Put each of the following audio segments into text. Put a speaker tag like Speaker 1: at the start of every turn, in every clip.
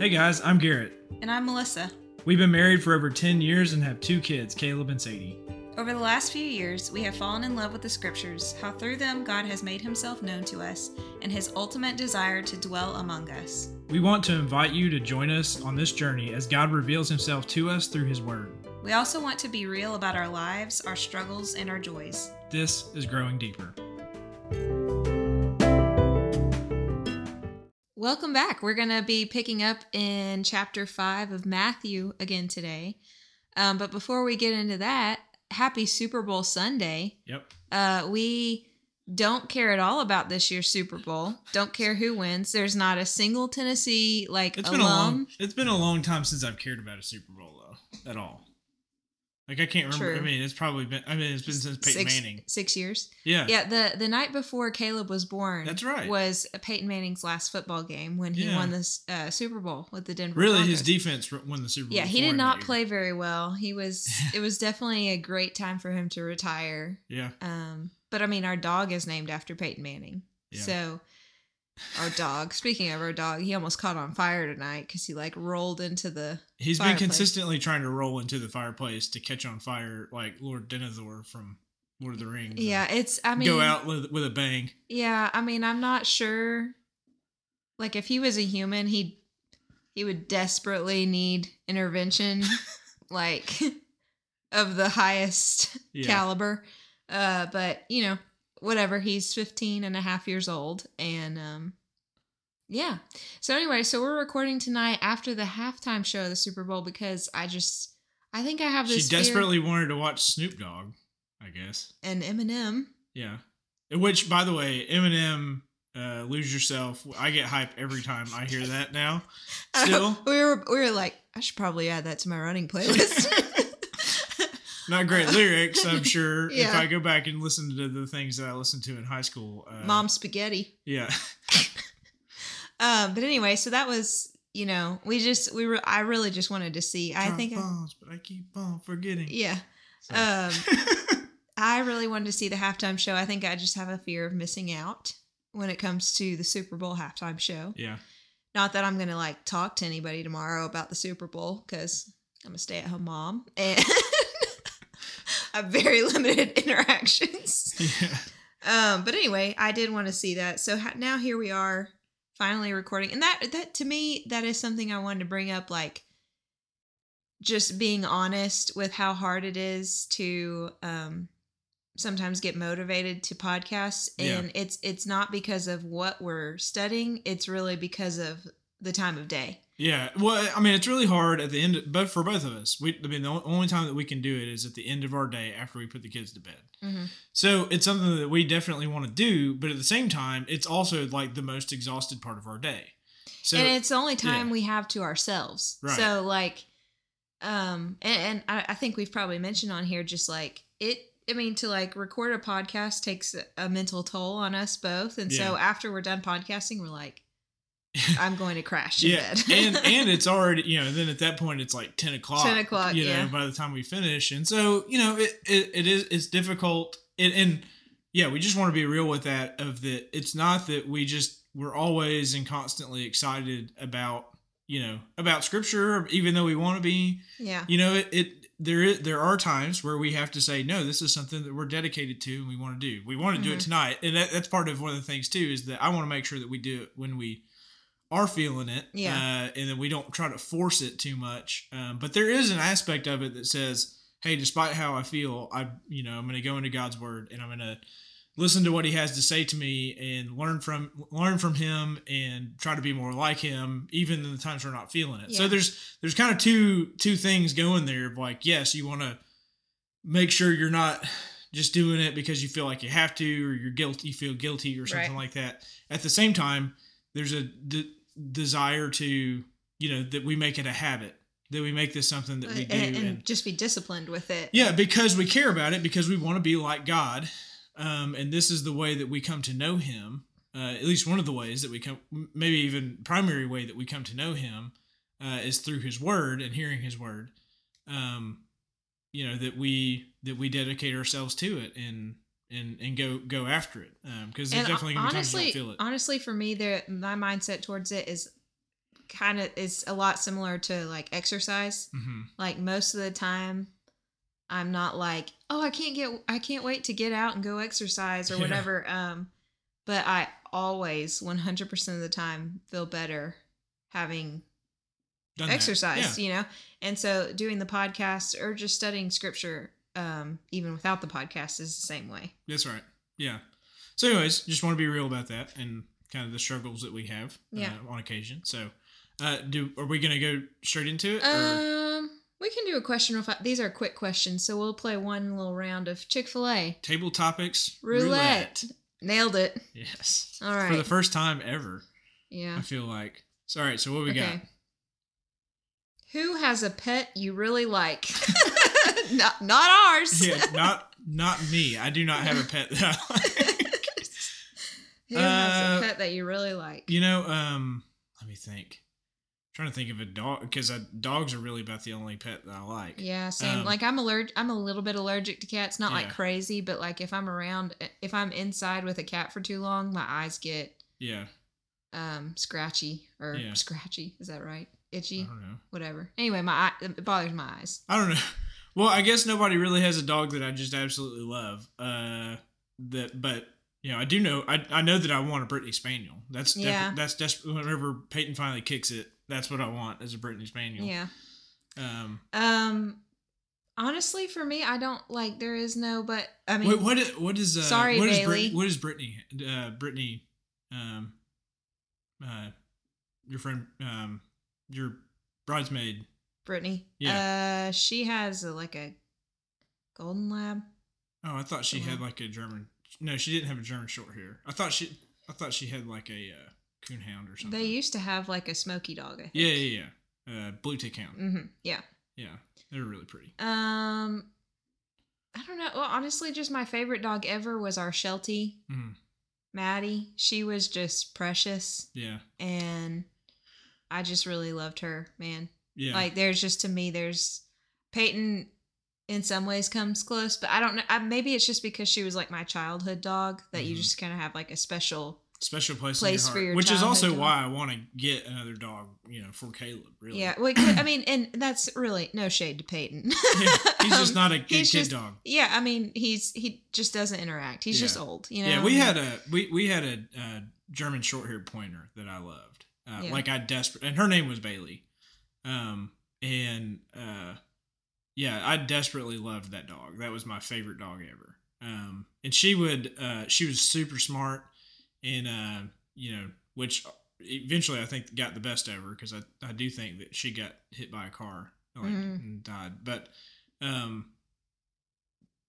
Speaker 1: Hey guys, I'm Garrett.
Speaker 2: And I'm Melissa.
Speaker 1: We've been married for over 10 years and have two kids, Caleb and Sadie.
Speaker 2: Over the last few years, we have fallen in love with the scriptures, how through them God has made himself known to us, and his ultimate desire to dwell among us.
Speaker 1: We want to invite you to join us on this journey as God reveals himself to us through his word.
Speaker 2: We also want to be real about our lives, our struggles, and our joys.
Speaker 1: This is Growing Deeper.
Speaker 2: Welcome back. We're going to be picking up in chapter 5 of Matthew again today. Um, but before we get into that, happy Super Bowl Sunday.
Speaker 1: Yep.
Speaker 2: Uh, we don't care at all about this year's Super Bowl. Don't care who wins. There's not a single Tennessee like
Speaker 1: It's
Speaker 2: alum.
Speaker 1: been a long it's been a long time since I've cared about a Super Bowl though, at all. Like I can't remember.
Speaker 2: True.
Speaker 1: I mean, it's probably been I mean, it's been since Peyton
Speaker 2: six,
Speaker 1: Manning.
Speaker 2: Six years.
Speaker 1: Yeah.
Speaker 2: Yeah, the the night before Caleb was born.
Speaker 1: That's right.
Speaker 2: Was Peyton Manning's last football game when he
Speaker 1: Yeah.
Speaker 2: won this uh, Super Bowl with the Denver.
Speaker 1: Really his defense won the Super Bowl.
Speaker 2: Yeah, he did not play very well. He was. it was definitely a great time for him to retire.
Speaker 1: Yeah.
Speaker 2: Um, but I mean, our dog is named after Peyton Manning.
Speaker 1: Yeah.
Speaker 2: So, our dog. Speaking of our dog, he almost caught on fire tonight because he like rolled into the.
Speaker 1: He's been consistently trying to roll into the fireplace to catch on fire like Lord Denethor from Lord of the Rings.
Speaker 2: Yeah, it's. I mean,
Speaker 1: go out with, with a bang.
Speaker 2: Yeah, I mean, I'm not sure. Like, if he was a human, he he would desperately need intervention, like of the highest
Speaker 1: Yeah.
Speaker 2: caliber. Uh, but you know, whatever. He's 15 and a half years old, and um, yeah. So anyway, so we're recording tonight after the halftime show of the Super Bowl because I just I think I have
Speaker 1: She
Speaker 2: this fear-
Speaker 1: desperately wanted to watch Snoop Dogg, I guess.
Speaker 2: and Eminem.
Speaker 1: Yeah. Which, by the way, Eminem, uh, "Lose Yourself." I get hype every time I hear that now. Still,
Speaker 2: we were we were like, I should probably add that to my running playlist.
Speaker 1: not great lyrics. I'm sure. If I go back and listen to the things that I listened to in high school, uh,
Speaker 2: Mom spaghetti.
Speaker 1: Yeah.
Speaker 2: Um, but anyway, so that was you know we just we were I really just wanted to see. I
Speaker 1: Drop
Speaker 2: think I,
Speaker 1: bombs, but I keep on forgetting.
Speaker 2: yeah.
Speaker 1: So-
Speaker 2: Um, I really wanted to see the halftime show. I think I just have a fear of missing out when it comes to the Super Bowl halftime show.
Speaker 1: yeah.
Speaker 2: Not that I'm gonna like talk to anybody tomorrow about the Super Bowl because I'm a stay at home mom and I have very limited interactions.
Speaker 1: Yeah.
Speaker 2: Um, but anyway, I did want to see that. So ha- now here we are, finally recording, and that that to me that is something I wanted to bring up, like just being honest with how hard it is to um sometimes get motivated to podcasts,
Speaker 1: Yeah.
Speaker 2: and it's it's not because of what we're studying; it's really because of the time of day.
Speaker 1: Yeah, well, I mean, it's really hard at the end, but for both of us, we, I mean, the only time that we can do it is at the end of our day after we put the kids to bed.
Speaker 2: Mm-hmm.
Speaker 1: So it's something that we definitely want to do, but at the same time, it's also like the most exhausted part of our day. So
Speaker 2: and it's the only time
Speaker 1: yeah.
Speaker 2: we have to ourselves.
Speaker 1: Right.
Speaker 2: So like, um, and, and I, I think we've probably mentioned on here just like it. I mean, to like record a podcast takes a, a mental toll on us both, and so after we're done podcasting, we're like, I'm going to crash in
Speaker 1: yeah,
Speaker 2: bed.
Speaker 1: and and it's already you know then at that point it's like ten o'clock.
Speaker 2: 10 o'clock,
Speaker 1: you know,
Speaker 2: yeah.
Speaker 1: by the time we finish, and so you know it it, it is it's difficult, and, and yeah, we just want to be real with that. Of that, it's not that we just we're always and constantly excited about you know about scripture, even though we want to be.
Speaker 2: yeah,
Speaker 1: you know it, it there is there are times where we have to say no this is something that we're dedicated to and we want to do we want to do it
Speaker 2: Mhm.
Speaker 1: tonight and that, that's part of one of the things too is that i want to make sure that we do it when we are feeling it
Speaker 2: Yeah.
Speaker 1: uh, and then we don't try to force it too much um, but there is an aspect of it that says hey despite how i feel i you know i'm going to go into god's word and i'm going to listen to what he has to say to me and learn from learn from him and try to be more like him even in the times we're not feeling it so there's there's kind of two two things going there of like yes you want to make sure you're not just doing it because you feel like you have to or you're guilty you feel guilty or something
Speaker 2: Right.
Speaker 1: like that at the same time there's a desire to you know that we make it a habit that we make this something that we do
Speaker 2: and, and
Speaker 1: and
Speaker 2: just be disciplined with it.
Speaker 1: yeah, because we care about it, because we want to be like God, um, and this is the way that we come to know Him. Uh, at least one of the ways that we come, maybe even primary way that we come to know Him, uh, is through His Word and hearing His Word. Um, you know that we that we dedicate ourselves to it and and and go go after it because there's
Speaker 2: And
Speaker 1: definitely gonna be times you
Speaker 2: honestly,
Speaker 1: feel it.
Speaker 2: honestly, for me, the my mindset towards it is kind of is a lot similar to like exercise.
Speaker 1: hmm
Speaker 2: Like most of the time, I'm not like, oh, I can't get, I can't wait to get out and go exercise or
Speaker 1: Yeah.
Speaker 2: whatever. Um, but I always, 100% of the time, feel better having
Speaker 1: Done
Speaker 2: exercise,
Speaker 1: Yeah.
Speaker 2: you know? And so doing the podcast or just studying scripture, um, even without the podcast, is the same way.
Speaker 1: That's right. Yeah. So, anyways, just want to be real about that and kind of the struggles that we have
Speaker 2: Yeah.
Speaker 1: uh, on occasion. So, uh, do are we going to go straight into it? or-
Speaker 2: Um, we can do a question. Fa- These are quick questions, so we'll play one little round of Chick Fil A
Speaker 1: Table topics
Speaker 2: roulette. Nailed it.
Speaker 1: Yes.
Speaker 2: All right.
Speaker 1: For the first time ever,
Speaker 2: yeah.
Speaker 1: I feel like. So, all right. So, what we got?
Speaker 2: Who has a pet you really like? not not ours.
Speaker 1: Yeah, not not me. I do not have a pet that I like.
Speaker 2: Who has
Speaker 1: Uh,
Speaker 2: a pet that you really like?
Speaker 1: You know, um, let me think. I'm trying to think of a dog because dogs are really about the only pet that I like.
Speaker 2: Yeah, same.
Speaker 1: Um,
Speaker 2: like I'm allergic. I'm a little bit allergic to cats. Not like crazy, but like if I'm around, if I'm inside with a cat for too long, my eyes get
Speaker 1: Yeah,
Speaker 2: um scratchy or
Speaker 1: Yeah.
Speaker 2: scratchy. Is that right?
Speaker 1: I
Speaker 2: Itchy,
Speaker 1: don't know.
Speaker 2: whatever. Anyway, my eye, it bothers my eyes.
Speaker 1: I don't know. Well, I guess nobody really has a dog that I just absolutely love. Uh, that, but you know, I do know. I, I know that I want a Brittany Spaniel. That's defi-
Speaker 2: Yeah.
Speaker 1: that's just whenever Peyton finally kicks it. That's what I want as a Brittany Spaniel.
Speaker 2: Yeah.
Speaker 1: Um.
Speaker 2: Um. Honestly, for me, I don't like. There is no, but I mean,
Speaker 1: Wait, what? What is? Uh,
Speaker 2: Sorry,
Speaker 1: what is
Speaker 2: Bailey.
Speaker 1: Brit- what is Brittany? Uh, Brittany. Um. Uh, your friend. Um, your bridesmaid.
Speaker 2: Brittany.
Speaker 1: Yeah.
Speaker 2: Uh, she has a, like a golden lab.
Speaker 1: Oh, I thought she had like a German. No, she didn't have a German short hair. I thought she. I thought she had like a uh, coonhound or something.
Speaker 2: They used to have like a smoky dog.
Speaker 1: Yeah, yeah, yeah. Uh, blue tick hound.
Speaker 2: Mm-hmm. Yeah.
Speaker 1: Yeah, they're really pretty.
Speaker 2: Um, I don't know. Well, honestly, just my favorite dog ever was our Sheltie,
Speaker 1: Mhm.
Speaker 2: Maddie. She was just precious,
Speaker 1: Yeah,
Speaker 2: and I just really loved her, man.
Speaker 1: Yeah.
Speaker 2: Like, there's just to me, there's Peyton. In some ways, comes close, but I don't know. I, maybe it's just because she was like my childhood dog that you
Speaker 1: Mhm.
Speaker 2: just kind of have like a special.
Speaker 1: Special place,
Speaker 2: place
Speaker 1: in
Speaker 2: for
Speaker 1: your
Speaker 2: your
Speaker 1: which is also
Speaker 2: dog.
Speaker 1: why I want to get another dog. You know, for Caleb. Really.
Speaker 2: Yeah, well, I mean, and that's really no shade to Peyton.
Speaker 1: Yeah, He's just
Speaker 2: Um,
Speaker 1: not a good
Speaker 2: he's
Speaker 1: kid
Speaker 2: just-
Speaker 1: dog.
Speaker 2: Yeah, I mean, he's he just doesn't interact. He's just old, you know.
Speaker 1: Yeah, we had a we we had a, uh German short haired pointer that I loved. Uh,
Speaker 2: Yeah.
Speaker 1: Like I desperate, and her name was Bailey. Um, and uh, yeah, I desperately loved that dog. That was my favorite dog ever. Um, and she would uh, she was super smart, and uh, you know, which eventually I think got the best of her because I I do think that she got hit by a car like
Speaker 2: Mhm.
Speaker 1: and died, but um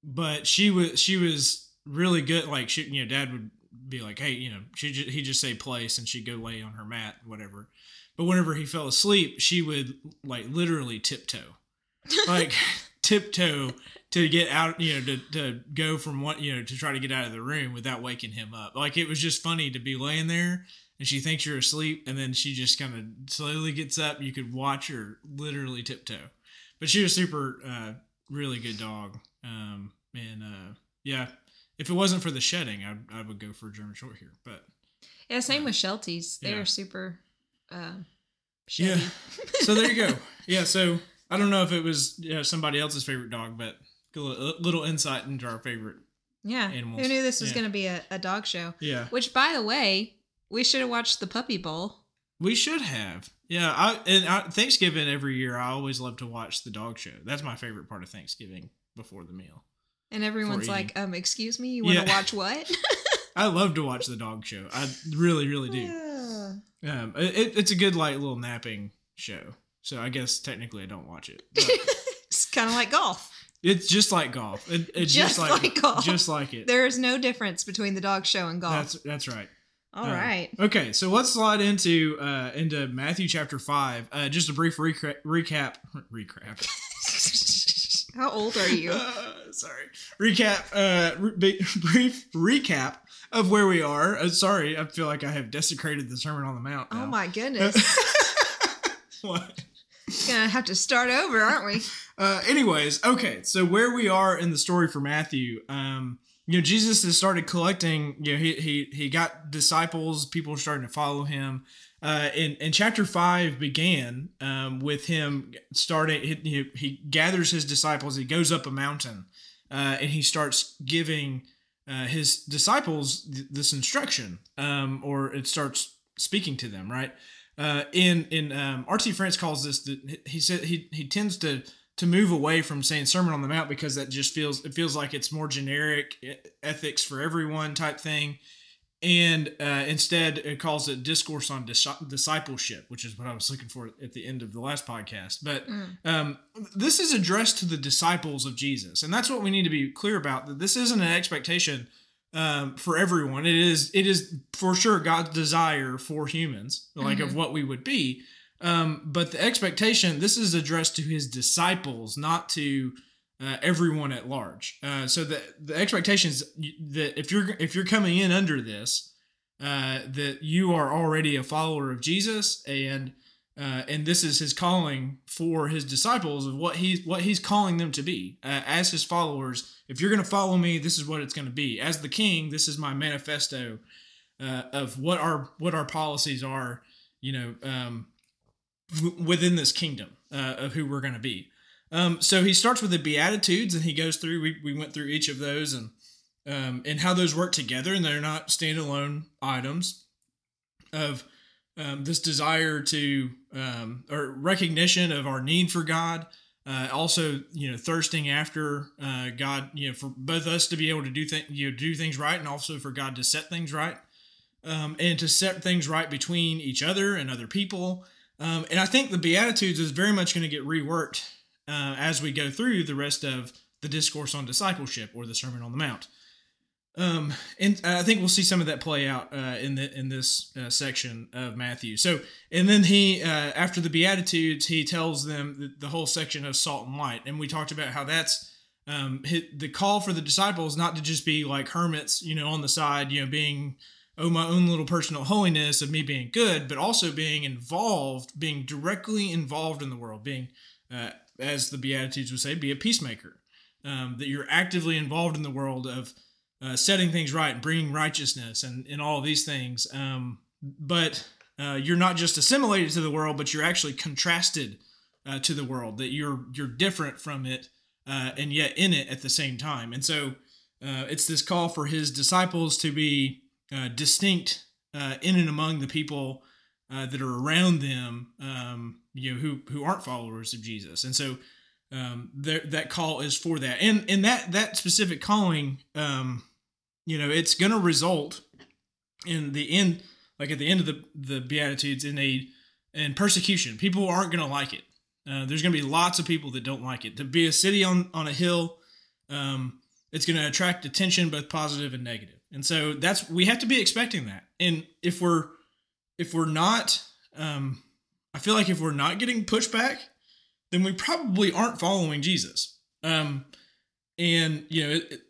Speaker 1: but she was she was really good. Like she, you know, Dad would be like, "Hey, you know," she just, he just say place, and she'd go lay on her mat, whatever. But whenever he fell asleep, she would like literally tiptoe, like tiptoe to get out, you know, to to go from what you know to try to get out of the room without waking him up. Like it was just funny to be laying there. And she thinks you're asleep, and then she just kind of slowly gets up. You could watch her literally tiptoe, but she was super, uh, really good dog. Um, and uh, yeah, if it wasn't for the shedding, I, I would go for a German short hair. But
Speaker 2: yeah, same
Speaker 1: Yeah.
Speaker 2: with Shelties. They
Speaker 1: Yeah.
Speaker 2: are super. Uh,
Speaker 1: Yeah. so there you go. Yeah. So I don't know if it was you know, somebody else's favorite dog, but a little, insight into our favorite.
Speaker 2: yeah.
Speaker 1: Animals.
Speaker 2: Who knew this was
Speaker 1: Yeah.
Speaker 2: going to be a, a dog show?
Speaker 1: Yeah,
Speaker 2: Which, by the way, we should have watched the Puppy Bowl.
Speaker 1: we should have. Yeah, I and I, Thanksgiving every year. I always love to watch the dog show. That's my favorite part of Thanksgiving before the meal.
Speaker 2: And everyone's like, um, excuse me, you want to
Speaker 1: Yeah.
Speaker 2: watch what?
Speaker 1: I love to watch the dog show. I really, really do. Um, it, it's a good like little napping show. So I guess technically I don't watch it.
Speaker 2: It's kind of like golf.
Speaker 1: it's just like golf. It, it's just,
Speaker 2: Just
Speaker 1: like,
Speaker 2: like golf.
Speaker 1: Just like it.
Speaker 2: There is no difference between the dog show and golf.
Speaker 1: That's that's right.
Speaker 2: All
Speaker 1: uh,
Speaker 2: right.
Speaker 1: Okay, so let's slide into uh into Matthew chapter five. Uh, just a brief recap. Recap. Recap.
Speaker 2: How old are you?
Speaker 1: Uh, sorry. Recap. Uh, re- brief recap of where we are. Uh, sorry, I feel like I have desecrated the Sermon on the Mount.
Speaker 2: Oh my goodness.
Speaker 1: what?
Speaker 2: Gonna have to start over, aren't we?
Speaker 1: Uh, anyways, okay, so where we are in the story for Matthew, um, you know, Jesus has started collecting. You know, he he he got disciples. People are starting to follow him. Uh, and, and chapter five began um, with him starting. He, he gathers his disciples. He goes up a mountain, uh, and he starts giving uh, his disciples th- this instruction, um, or it starts speaking to them. Right. Uh, in in um, R.T. France calls this. He said he he tends to to move away from saying Sermon on the Mount because that just feels it feels like it's more generic ethics for everyone type thing, and uh, instead it calls it discourse on dis- discipleship, which is what I was looking for at the end of the last podcast. But mm. um, this is addressed to the disciples of Jesus, and that's what we need to be clear about. That this isn't an expectation um, for everyone. It is it is for sure God's desire for humans, like mm-hmm. of what we would be. Um, but the expectation, this is addressed to his disciples, not to uh, everyone at large. Uh, so the the expectation is that if you're if you're coming in under this, uh, that you are already a follower of Jesus, and uh, and this is his calling for his disciples of what he's what he's calling them to be uh, as his followers. If you're going to follow me, this is what it's going to be. As the king, this is my manifesto uh, of what our what our policies are. You know. Um, within this kingdom of who we're going to be. Um, so he starts with the Beatitudes and he goes through, we, we went through each of those and, um, and how those work together and they're not standalone items of um, this desire to, um, or recognition of our need for God. Uh, also, you know, thirsting after uh, God, you know, for both us to be able to do things, you know, do things right, and also for God to set things right, um, and to set things right between each other and other people, um, and I think the Beatitudes is very much going to get reworked uh, as we go through the rest of the discourse on discipleship or the Sermon on the Mount. Um, and I think we'll see some of that play out uh, in the in this uh, section of Matthew. So, and then he uh, after the Beatitudes, he tells them the, the, whole section of salt and light, and we talked about how that's um, the call for the disciples not to just be like hermits, you know, on the side, you know, being oh my own little personal holiness of me being good but also being involved being directly involved in the world being uh, as the beatitudes would say be a peacemaker. Um, that you're actively involved in the world of uh, setting things right and bringing righteousness and, and all these things. Um, but uh, you're not just assimilated to the world but you're actually contrasted uh, to the world that you're you're different from it uh, and yet in it at the same time. And so uh, it's this call for his disciples to be uh, distinct in and among the people uh, that are around them, um, you know, who who aren't followers of Jesus, and so um, there, that call is for that, and and that that specific calling, um, you know, it's going to result in the end, like at the end of the the beatitudes, in a in persecution. People aren't going to like it. Uh, there's going to be lots of people that don't like it. To be a city on on a hill, um, it's going to attract attention, both positive and negative. And so that's we have to be expecting that. And if we're if we're not um I feel like if we're not getting pushback, then we probably aren't following Jesus. Um and you know, it, it,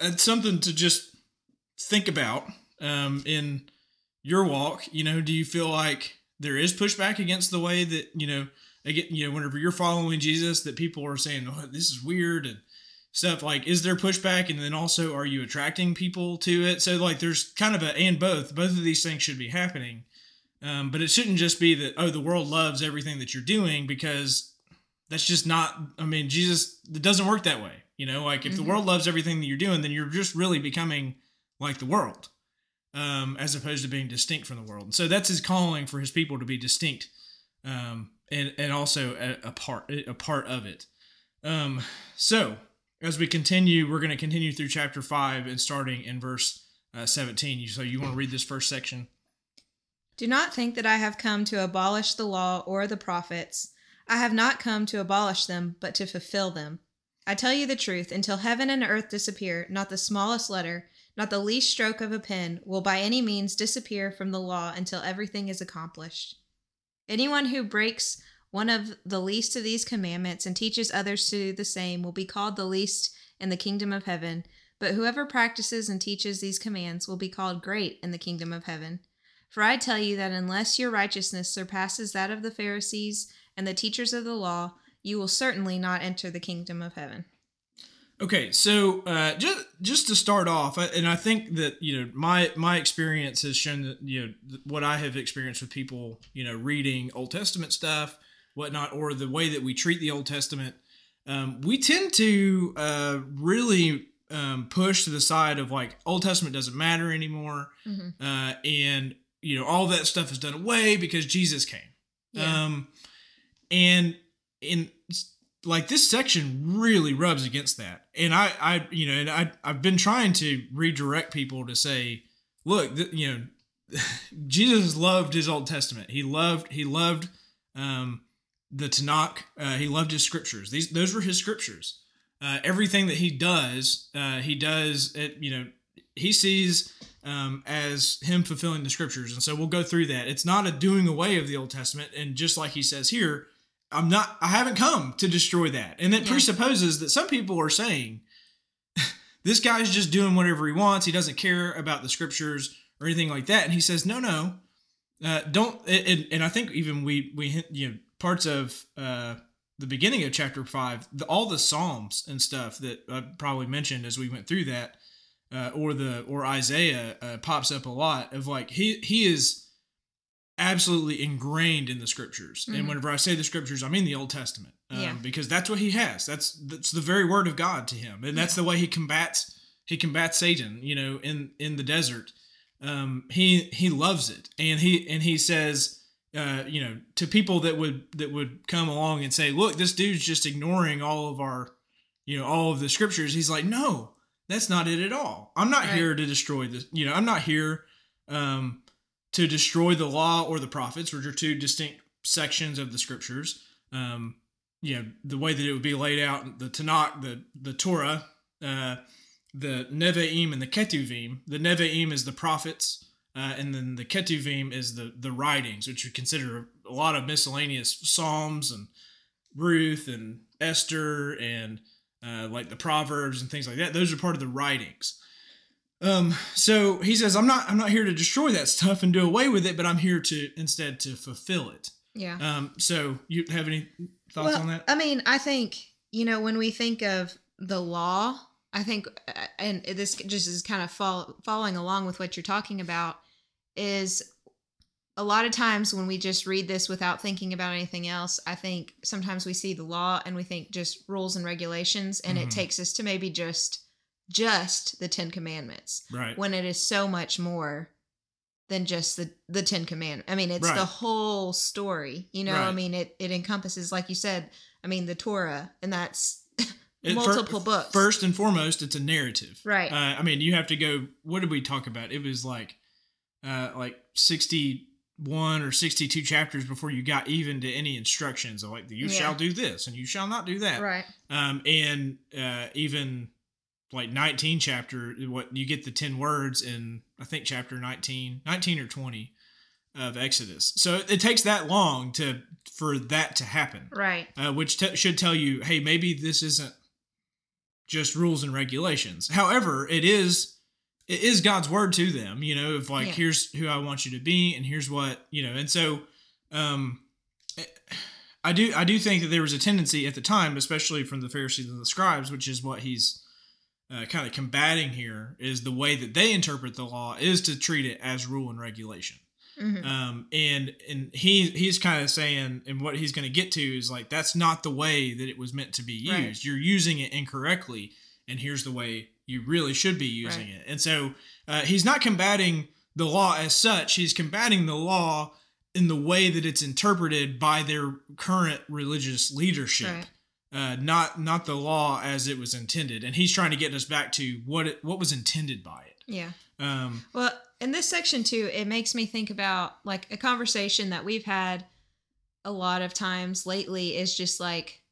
Speaker 1: it's something to just think about um in your walk, you know, do you feel like there is pushback against the way that, you know, again, you know, whenever you're following Jesus that people are saying, "Oh, this is weird," and stuff like is there pushback? And then also are you attracting people to it? So like there's kind of a and both. Both of these things should be happening. Um, but it shouldn't just be that oh the world loves everything that you're doing because that's just not i mean jesus it doesn't work that way you know? Like if mm-hmm. the world loves everything that you're doing then you're just really becoming like the world um, as opposed to being distinct from the world. And so that's his calling for his people to be distinct um, and and also a, a part a part of it. Um, so as we continue, we're going to continue through chapter 5 and starting in verse uh, 17. So you want to read this first section?
Speaker 2: Do not think that I have come to abolish the law or the prophets. I have not come to abolish them, but to fulfill them. I tell you the truth, until heaven and earth disappear, not the smallest letter, not the least stroke of a pen, will by any means disappear from the law until everything is accomplished. Anyone who breaks one of the least of these commandments and teaches others to do the same will be called the least in the kingdom of heaven. But whoever practices and teaches these commands will be called great in the kingdom of heaven. For I tell you that unless your righteousness surpasses that of the Pharisees and the teachers of the law, you will certainly not enter the kingdom of heaven.
Speaker 1: Okay, so uh, just just to start off, and I think that you know my my experience has shown that you know what I have experienced with people, you know, reading Old Testament stuff, whatnot, or the way that we treat the Old Testament, um, we tend to uh, really um, push to the side of like Old Testament doesn't matter anymore,
Speaker 2: Mhm.
Speaker 1: uh, and you know all that stuff is done away because Jesus came.
Speaker 2: Yeah.
Speaker 1: Um, and in like this section really rubs against that. And I, I, you know, and I, I've been trying to redirect people to say, look, th- you know, Jesus loved his Old Testament. He loved, he loved, um, the Tanakh. Uh, he loved his scriptures. These, those were his scriptures. Uh, everything that he does, uh, he does it, you know, he sees um, as him fulfilling the scriptures. And so we'll go through that. It's not a doing away of the Old Testament. And just like he says here, I'm not, I haven't come to destroy that. And that
Speaker 2: Yeah.
Speaker 1: presupposes that some people are saying, this guy's just doing whatever he wants. He doesn't care about the scriptures or anything like that. And he says, no, no, uh, don't. And, and I think even we, we, you know, parts of, uh, the beginning of chapter five, the, all the Psalms and stuff that I probably mentioned as we went through that, uh, or the or Isaiah uh, pops up a lot of like he he is absolutely ingrained in the scriptures,
Speaker 2: Mhm.
Speaker 1: and whenever I say the scriptures, I mean the Old Testament, um,
Speaker 2: Yeah.
Speaker 1: because that's what he has. That's that's the very word of God to him, and that's the way he combats he combats Satan. You know, in in the desert, um, he he loves it, and he and he says uh, you know, to people that would that would come along and say, "Look, this dude's just ignoring all of our, you know, all of the scriptures." He's like, "No, that's not it at all. I'm not
Speaker 2: Right.
Speaker 1: here to destroy this. You know, I'm not here um, to destroy the law or the prophets, which are two distinct sections of the scriptures. Um, you know, the way that it would be laid out, the Tanakh, the the Torah, uh, the Nevi'im and the Ketuvim. The Nevi'im is the prophets, uh, and then the Ketuvim is the the writings, which we consider a lot of miscellaneous Psalms and Ruth and Esther and uh, like the Proverbs and things like that. Those are part of the writings. Um, so he says, I'm not I'm not here to destroy that stuff and do away with it, but I'm here to instead to fulfill it.
Speaker 2: Yeah.
Speaker 1: Um, so you have any thoughts
Speaker 2: well,
Speaker 1: on that?
Speaker 2: I mean, I think you know when we think of the law, I think, uh, and this just is kind of following along with what you're talking about, is a lot of times when we just read this without thinking about anything else, I think sometimes we see the law and we think just rules and regulations, and
Speaker 1: Mhm.
Speaker 2: it takes us to maybe just just the Ten Commandments
Speaker 1: right.
Speaker 2: when it is so much more than just the the Ten Commandments. I mean, it's
Speaker 1: Right.
Speaker 2: the whole story. You know, I mean, it it encompasses, like you said, I mean, the Torah, and that's
Speaker 1: It- fir-
Speaker 2: multiple books.
Speaker 1: First and foremost, it's a narrative.
Speaker 2: Right.
Speaker 1: Uh, I mean, you have to go. What did we talk about? It was like, uh, like sixty-one or sixty-two chapters before you got even to any instructions of like you
Speaker 2: Yeah.
Speaker 1: shall do this and you shall not do that.
Speaker 2: right.
Speaker 1: Um, and uh, even like nineteen chapter, what you get the ten words in I think chapter 19, 19 or twenty of Exodus. So it takes that long to for that to happen
Speaker 2: Right.
Speaker 1: uh, which t- should tell you, hey, maybe this isn't just rules and regulations. However, it is it is God's word to them. You know, of like
Speaker 2: Yeah.
Speaker 1: here's who I want you to be, and here's what you know. And so, um, I do I do think that there was a tendency at the time, especially from the Pharisees and the scribes, which is what he's uh, kind of combating here, is the way that they interpret the law is to treat it as rule and regulation
Speaker 2: Mhm.
Speaker 1: um, and and he he's kind of saying, and what he's going to get to is like that's not the way that it was meant to be used.
Speaker 2: Right.
Speaker 1: You're using it incorrectly, and here's the way you really should be using
Speaker 2: Right.
Speaker 1: it. And so uh, he's not combating the law as such. He's combating the law in the way that it's interpreted by their current religious leadership.
Speaker 2: Right.
Speaker 1: Uh, not not the law as it was intended, and he's trying to get us back to what it, what was intended by it.
Speaker 2: Yeah.
Speaker 1: Um,
Speaker 2: Well, in this section too, it makes me think about like a conversation that we've had a lot of times lately is just like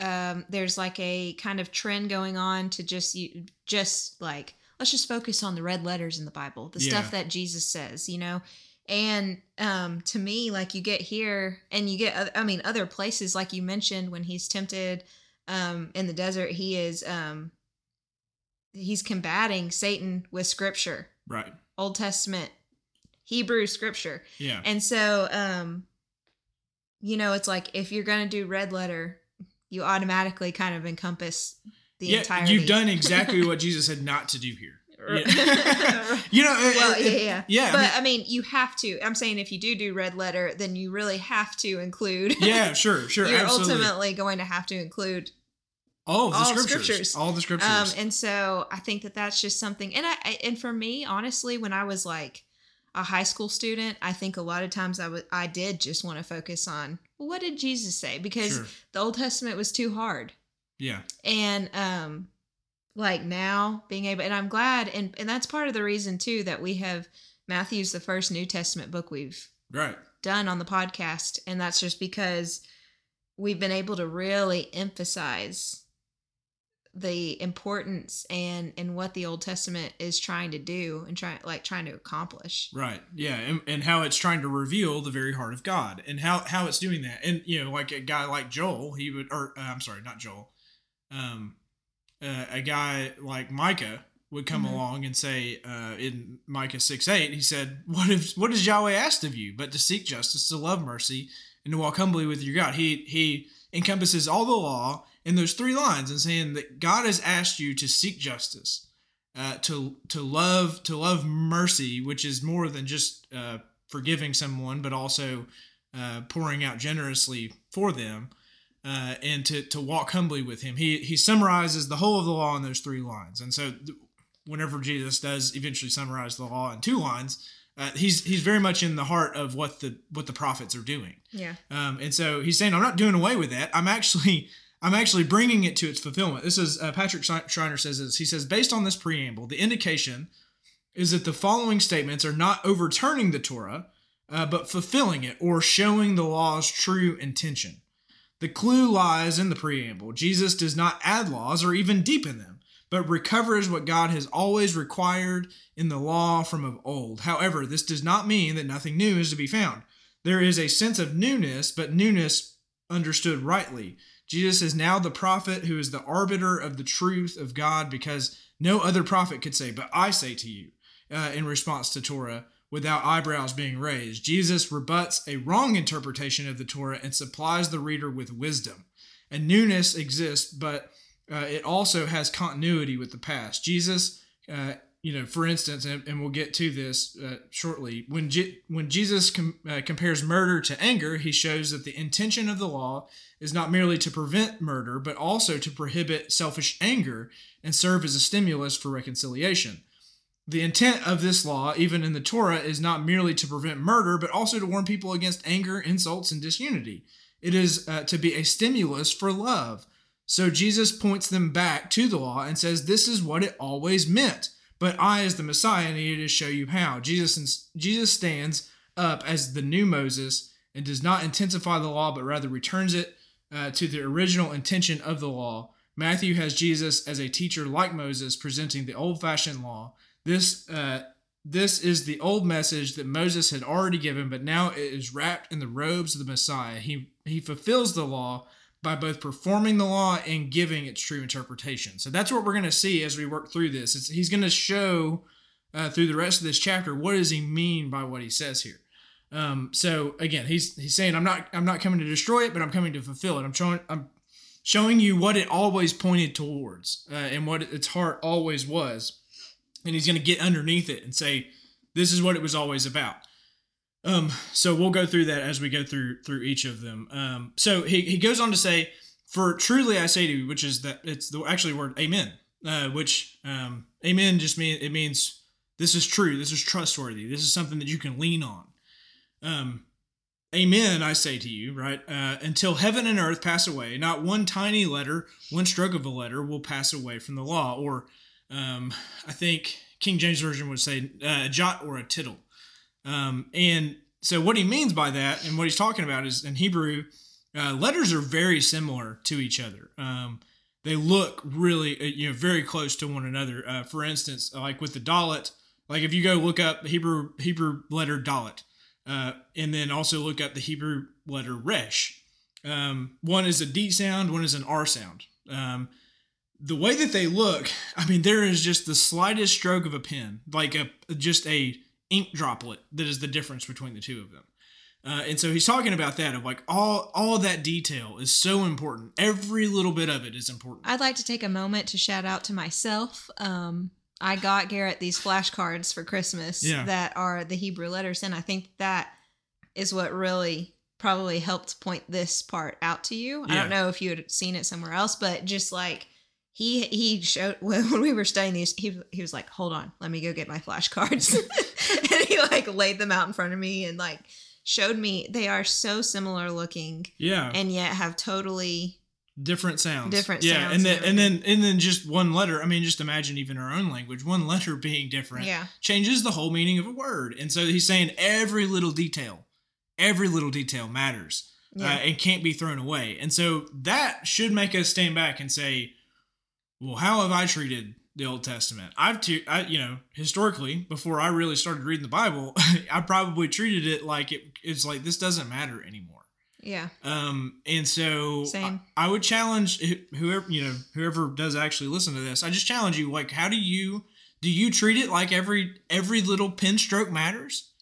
Speaker 2: um, there's like a kind of trend going on to just you just like let's just focus on the red letters in the Bible, the
Speaker 1: Yeah.
Speaker 2: stuff that Jesus says, you know. And um, to me, like you get here and you get, I mean, other places, like you mentioned, when he's tempted um, in the desert, he is um, he's combating Satan with Scripture.
Speaker 1: right.
Speaker 2: Old Testament Hebrew scripture.
Speaker 1: Yeah.
Speaker 2: And so um you know, it's like if you're going to do red letter, you automatically kind of encompass the
Speaker 1: yeah,
Speaker 2: entirety.
Speaker 1: you've done exactly what Jesus said not to do here. Yeah. you know,
Speaker 2: well,
Speaker 1: it-
Speaker 2: yeah,
Speaker 1: it-
Speaker 2: yeah,
Speaker 1: yeah, I
Speaker 2: But
Speaker 1: mean-
Speaker 2: I mean, you have to. I'm saying if you do do red letter, then you really have to include.
Speaker 1: yeah, sure, sure,
Speaker 2: You're
Speaker 1: absolutely.
Speaker 2: ultimately going to have to include
Speaker 1: all of the
Speaker 2: all
Speaker 1: scriptures,
Speaker 2: scriptures.
Speaker 1: all the scriptures.
Speaker 2: Um, and so I think that that's just something. And I, and for me, honestly, when I was like a high school student, I think a lot of times I would I did just want to focus on well, what did Jesus say because
Speaker 1: sure.
Speaker 2: the Old Testament was too hard.
Speaker 1: Yeah,
Speaker 2: And um, like now being able, and I'm glad, and and that's part of the reason too that we have Matthew's the first New Testament book we've
Speaker 1: right.
Speaker 2: done on the podcast and that's just because we've been able to really emphasize the importance and and what the old testament is trying to do and trying like trying to accomplish
Speaker 1: Right. Yeah, and, and how it's trying to reveal the very heart of God, and how how it's doing that, and you know, like a guy like Joel, he would, or uh, I'm sorry, not Joel, um, uh, a guy like Micah would come
Speaker 2: Mhm.
Speaker 1: along and say uh, in Micah six eight, he said, "What if what has Yahweh asked of you, but to seek justice, to love mercy, and to walk humbly with your God?" He he encompasses all the law in those three lines, and saying that God has asked you to seek justice uh, to to love to love mercy, which is more than just uh, forgiving someone, but also uh, pouring out generously for them, uh, and to to walk humbly with Him. He he summarizes the whole of the law in those three lines, and so th- whenever Jesus does eventually summarize the law in two lines, uh, he's he's very much in the heart of what the what the prophets are doing.
Speaker 2: yeah
Speaker 1: Um, and so he's saying, I'm not doing away with that. I'm actually, I'm actually bringing it to its fulfillment. This is uh, Patrick Schreiner says this. He says, based on this preamble, the indication is that the following statements are not overturning the Torah, uh, but fulfilling it or showing the law's true intention. The clue lies in the preamble. Jesus does not add laws or even deepen them, but recovers what God has always required in the law from of old. However, this does not mean that nothing new is to be found. There is a sense of newness, but newness understood rightly. Jesus is now the prophet who is the arbiter of the truth of God because no other prophet could say, But I say to you, uh, in response to Torah, without eyebrows being raised. Jesus rebuts a wrong interpretation of the Torah and supplies the reader with wisdom. A newness exists, but uh, it also has continuity with the past. Jesus, uh, you know, for instance, and, and we'll get to this uh, shortly, when Je- when Jesus com- uh, compares murder to anger, he shows that the intention of the law is not merely to prevent murder, but also to prohibit selfish anger and serve as a stimulus for reconciliation. The intent of this law, even in the Torah, is not merely to prevent murder, but also to warn people against anger, insults, and disunity. It is uh, to be a stimulus for love. So Jesus points them back to the law and says, This is what it always meant. But I, as the Messiah, needed to show you how. Jesus, Jesus stands up as the new Moses and does not intensify the law, but rather returns it uh, to the original intention of the law. Matthew has Jesus as a teacher like Moses, presenting the old fashioned law. This, uh, this is the old message that Moses had already given, but now it is wrapped in the robes of the Messiah. He, he fulfills the law by both performing the law and giving its true interpretation. So that's what we're going to see as we work through this. It's, he's going to show uh, through the rest of this chapter what does he mean by what he says here. Um, so again, he's he's saying I'm not I'm not coming to destroy it, but I'm coming to fulfill it. I'm showing I'm showing you what it always pointed towards uh, and what its heart always was, and he's going to get underneath it and say this is what it was always about. Um, so we'll go through that as we go through through each of them. Um, so he, he goes on to say, "For truly I say to you," which is that it's the actually word "amen," uh, which um, "amen" just mean it means this is true, this is trustworthy, this is something that you can lean on. Um, Amen, I say to you, right? Uh, until heaven and earth pass away, not one tiny letter, one stroke of a letter will pass away from the law. Or um, I think King James Version would say a jot or a tittle. Um, and so what he means by that and what he's talking about is in Hebrew, uh, letters are very similar to each other. Um, they look really, uh, you know, very close to one another. Uh, for instance, like with the Dalet, like if you go look up Hebrew Hebrew letter Dalet, uh, and then also look up the Hebrew letter Resh. Um, one is a D sound, one is an R sound. Um, the way that they look, I mean, there is just the slightest stroke of a pen, like a just a ink droplet, that is the difference between the two of them. Uh, and so he's talking about that of like all all that detail is so important. Every little bit of it is important.
Speaker 2: I'd like to take a moment to shout out to myself. Um, I got Garrett these flashcards for Christmas
Speaker 1: Yeah.
Speaker 2: that are the Hebrew letters, and I think that is what really probably helped point this part out to you. I don't know if you had seen it somewhere else, but just like he he showed when we were studying these, he he was like, "Hold on, let me go get my flashcards," and he like laid them out in front of me and like showed me they are so similar looking
Speaker 1: yeah,
Speaker 2: and yet have totally
Speaker 1: different sounds.
Speaker 2: Different
Speaker 1: yeah,
Speaker 2: sounds
Speaker 1: and then
Speaker 2: and
Speaker 1: and then and then just one letter. I mean, just imagine even our own language, one letter being different
Speaker 2: yeah
Speaker 1: changes the whole meaning of a word. And so he's saying every little detail, every little detail matters
Speaker 2: yeah.
Speaker 1: uh, and can't be thrown away. And so that should make us stand back and say, well, how have I treated the Old Testament? I've, te- I, you know, historically, before I really started reading the Bible, I probably treated it like it, it's like this doesn't matter anymore.
Speaker 2: yeah.
Speaker 1: Um, and so. I, I would challenge whoever you know whoever does actually listen to this. I just challenge you. Like, how do you do you treat it like every every little pen stroke matters?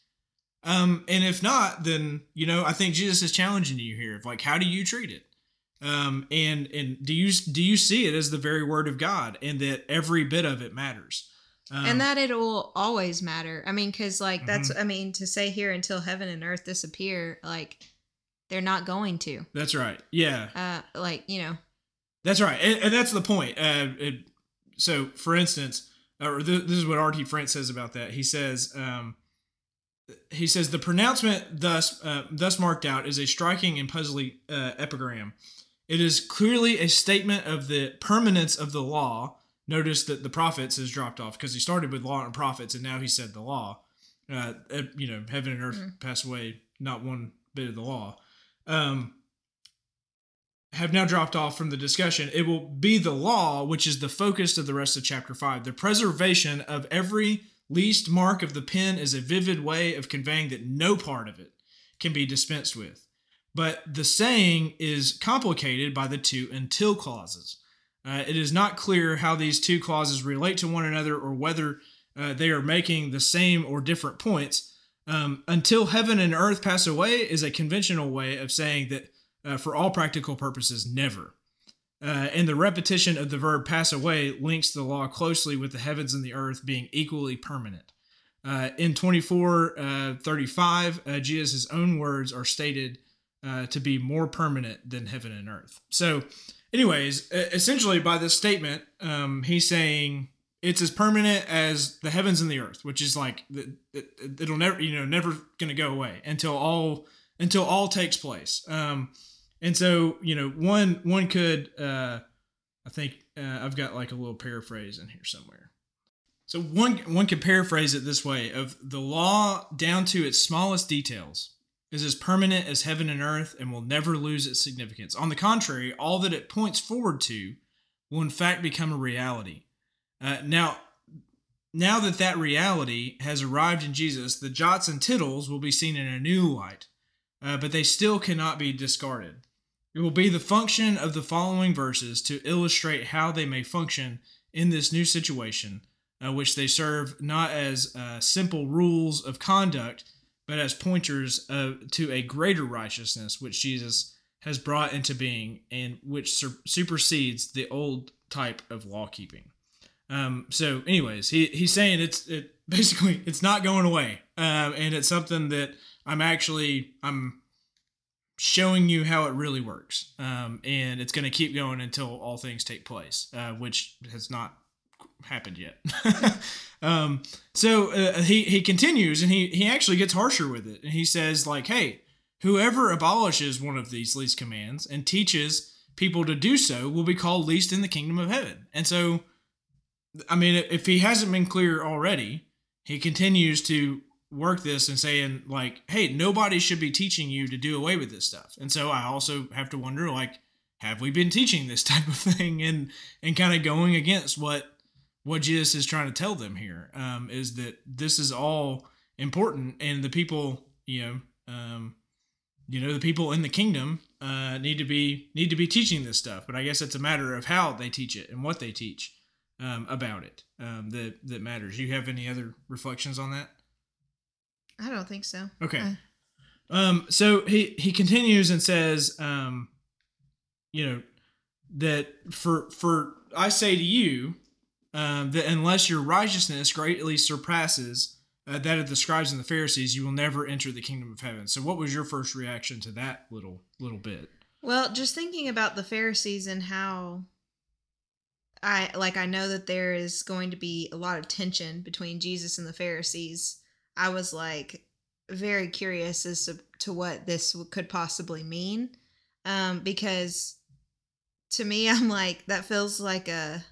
Speaker 1: Um, and if not, then you know I think Jesus is challenging you here. Of like, how do you treat it? Um, and and do you do you see it as the very word of God, and that every bit of it matters? Um,
Speaker 2: and that it will always matter. I mean, because like that's,
Speaker 1: Mm-hmm.
Speaker 2: I mean, to say here until heaven and earth disappear, like they're not going to.
Speaker 1: that's right. Yeah,
Speaker 2: Uh, like you know,
Speaker 1: That's right, and, and that's the point. Uh, it, so, for instance, or th- this is what R.T. France says about that. He says, um, he says the pronouncement thus uh, thus marked out is a striking and puzzling uh, epigram. It is clearly a statement of the permanence of the law. Notice that the prophets has dropped off because he started with law and prophets, and now he said the law. Uh, uh, you know, heaven and earth
Speaker 2: Mhm.
Speaker 1: pass away, not one bit of the law. Um, have now dropped off from the discussion. It will be the law, which is the focus of the rest of chapter 5. The preservation of every least mark of the pen is a vivid way of conveying that no part of it can be dispensed with. But the saying is complicated by the two until clauses. Uh, it is not clear how these two clauses relate to one another or whether uh, they are making the same or different points. Um, until heaven and earth pass away is a conventional way of saying that uh, for all practical purposes, never. Uh, and the repetition of the verb pass away links the law closely with the heavens and the earth being equally permanent. Uh, in 24 uh, 35, uh, Jesus' own words are stated uh, to be more permanent than heaven and earth. So, anyways, essentially by this statement, um, he's saying it's as permanent as the heavens and the earth, which is like it, it, it'll never, you know, never going to go away until all until all takes place. Um, and so, you know, one one could, uh, I think uh, I've got like a little paraphrase in here somewhere. So one one could paraphrase it this way: of the law down to its smallest details is as permanent as heaven and earth and will never lose its significance. On the contrary, all that it points forward to will in fact become a reality. Uh, now, now that that reality has arrived in Jesus, the jots and tittles will be seen in a new light, uh, but they still cannot be discarded. It will be the function of the following verses to illustrate how they may function in this new situation, uh, which they serve not as uh, simple rules of conduct, but as pointers to a greater righteousness which Jesus has brought into being and which sur- supersedes the old type of law keeping. Um, so, anyways, he, he's saying it's it basically it's not going away, um, and it's something that I'm actually I'm showing you how it really works, um, and it's going to keep going until all things take place, uh, which has not happened yet. um, so uh, he he continues, and he he actually gets harsher with it, and he says like, hey, whoever abolishes one of these least commands and teaches people to do so will be called least in the kingdom of heaven, and so. I mean, if he hasn't been clear already, he continues to work this and saying like, "Hey, nobody should be teaching you to do away with this stuff." And so I also have to wonder like, have we been teaching this type of thing and and kind of going against what what Jesus is trying to tell them here um, is that this is all important and the people, you know, um, you know, the people in the kingdom uh, need to be need to be teaching this stuff. But I guess it's a matter of how they teach it and what they teach um, about it um, that that matters. You have any other reflections on that?
Speaker 2: I don't think so.
Speaker 1: Okay.
Speaker 2: Uh,
Speaker 1: Um, so he he continues and says, um, you know, that for for I say to you, um, that unless your righteousness greatly surpasses uh, that of the scribes and the Pharisees, you will never enter the kingdom of heaven. So, what was your first reaction to that little little bit?
Speaker 2: Well, just thinking about the Pharisees and how I like I know that there is going to be a lot of tension between Jesus and the Pharisees. I was like very curious as to, to what this could possibly mean um because to me I'm like that feels like a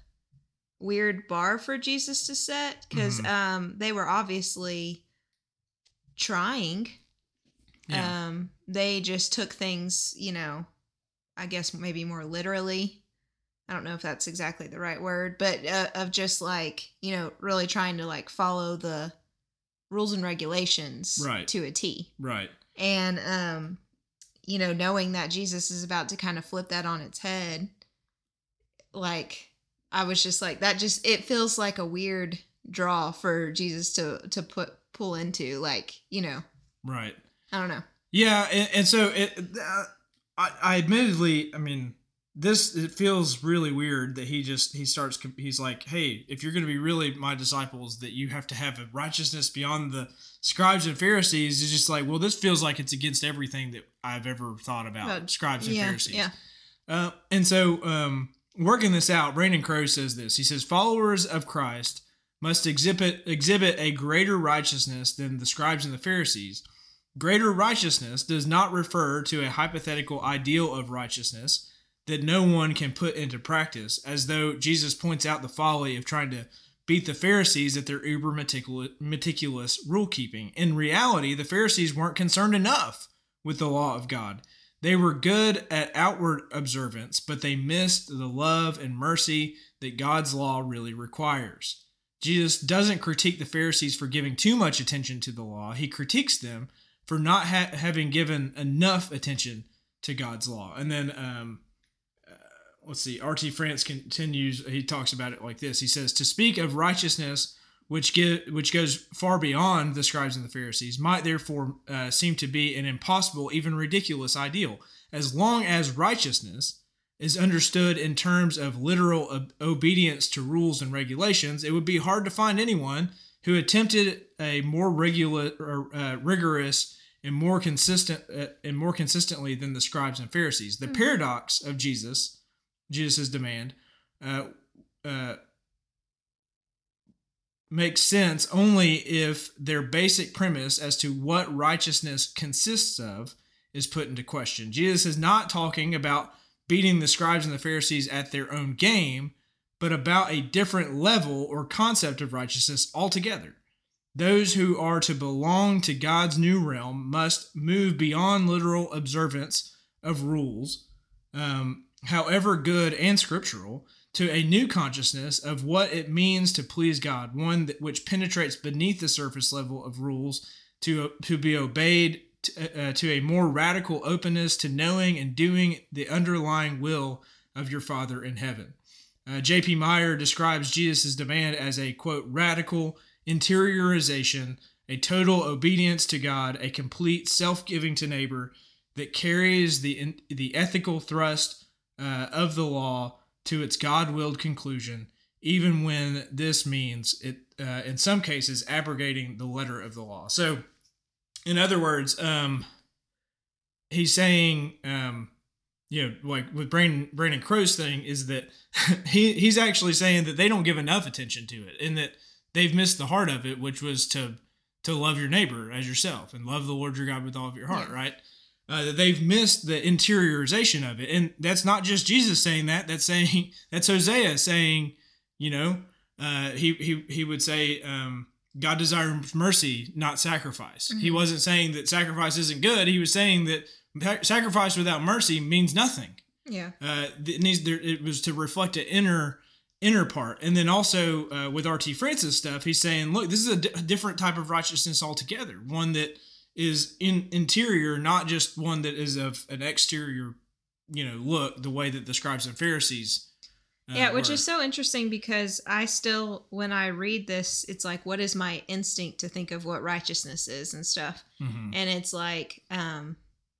Speaker 2: weird bar for Jesus to set because
Speaker 1: Mhm.
Speaker 2: um they were obviously trying
Speaker 1: Yeah.
Speaker 2: um they just took things you know i guess maybe more literally i don't know if that's exactly the right word but uh, of just like you know really trying to like follow the rules and regulations
Speaker 1: Right.
Speaker 2: to a t
Speaker 1: right.
Speaker 2: and um you know knowing that jesus is about to kind of flip that on its head like i was just like that just it feels like a weird draw for jesus to to put pull into like you know
Speaker 1: Right.
Speaker 2: i don't know
Speaker 1: Yeah, and, and so it, uh, I, I admittedly, I mean, this it feels really weird that he just he starts he's like, hey, if you're going to be really my disciples, that you have to have a righteousness beyond the scribes and Pharisees. is just like, well, this feels like it's against everything that I've ever thought about
Speaker 2: About-
Speaker 1: scribes and
Speaker 2: yeah
Speaker 1: Pharisees.
Speaker 2: yeah
Speaker 1: Uh, and so, um, working this out, Brandon Crowe says this. He says, "Followers of Christ must exhibit exhibit a greater righteousness than the scribes and the Pharisees. Greater righteousness does not refer to a hypothetical ideal of righteousness that no one can put into practice, as though Jesus points out the folly of trying to beat the Pharisees at their uber meticulous, meticulous rule keeping. In reality, the Pharisees weren't concerned enough with the law of God." They were good at outward observance, but they missed the love and mercy that God's law really requires. Jesus doesn't critique the Pharisees for giving too much attention to the law. He critiques them for not ha- having given enough attention to God's law. And then, um, uh, let's see, R.T. France continues, he talks about it like this. He says, To speak of righteousness, which, give, which goes far beyond the scribes and the Pharisees, might therefore uh, seem to be an impossible, even ridiculous ideal. As long as righteousness is understood in terms of literal ob- obedience to rules and regulations, it would be hard to find anyone who attempted a more regular, or, uh, rigorous and more consistent uh, and more consistently than the scribes and Pharisees. The
Speaker 2: Mhm.
Speaker 1: paradox of Jesus, Jesus' demand, uh, uh, makes sense only if their basic premise as to what righteousness consists of is put into question. Jesus is not talking about beating the scribes and the Pharisees at their own game, but about a different level or concept of righteousness altogether. Those who are to belong to God's new realm must move beyond literal observance of rules, um, however good and scriptural, to a new consciousness of what it means to please God, one that, which penetrates beneath the surface level of rules to, to be obeyed to, uh, to a more radical openness to knowing and doing the underlying will of your Father in heaven. Uh, J.P. Meier describes Jesus' demand as a quote radical interiorization, a total obedience to God, a complete self-giving to neighbor that carries the the ethical thrust uh, of the law to its God-willed conclusion, even when this means it, uh, in some cases, abrogating the letter of the law. So, in other words, um, he's saying, um, you know, like with Brandon Brandon Crowe's thing is that he he's actually saying that they don't give enough attention to it, and that they've missed the heart of it, which was to to love your neighbor as yourself and love the Lord your God with all of your heart,
Speaker 2: Yeah.
Speaker 1: right? Uh, they've missed the interiorization of it, and that's not just Jesus saying that. That's saying that's Hosea saying, you know, uh, he he he would say, um, God desires mercy, not sacrifice. He
Speaker 2: Mhm.
Speaker 1: wasn't saying that sacrifice isn't good. He was saying that sacrifice without mercy means nothing.
Speaker 2: Yeah.
Speaker 1: Uh, it needs there, it was to reflect an inner inner part, and then also uh, with RT France's stuff, he's saying, look, this is a, a different type of righteousness altogether. One that is in interior, not just one that is of an exterior, you know, look the way that the scribes and Pharisees uh,
Speaker 2: yeah, which
Speaker 1: word.
Speaker 2: is so interesting because I still, when I read this, it's like, what is my instinct to think of what righteousness is and stuff?
Speaker 1: Mhm.
Speaker 2: And it's like, um,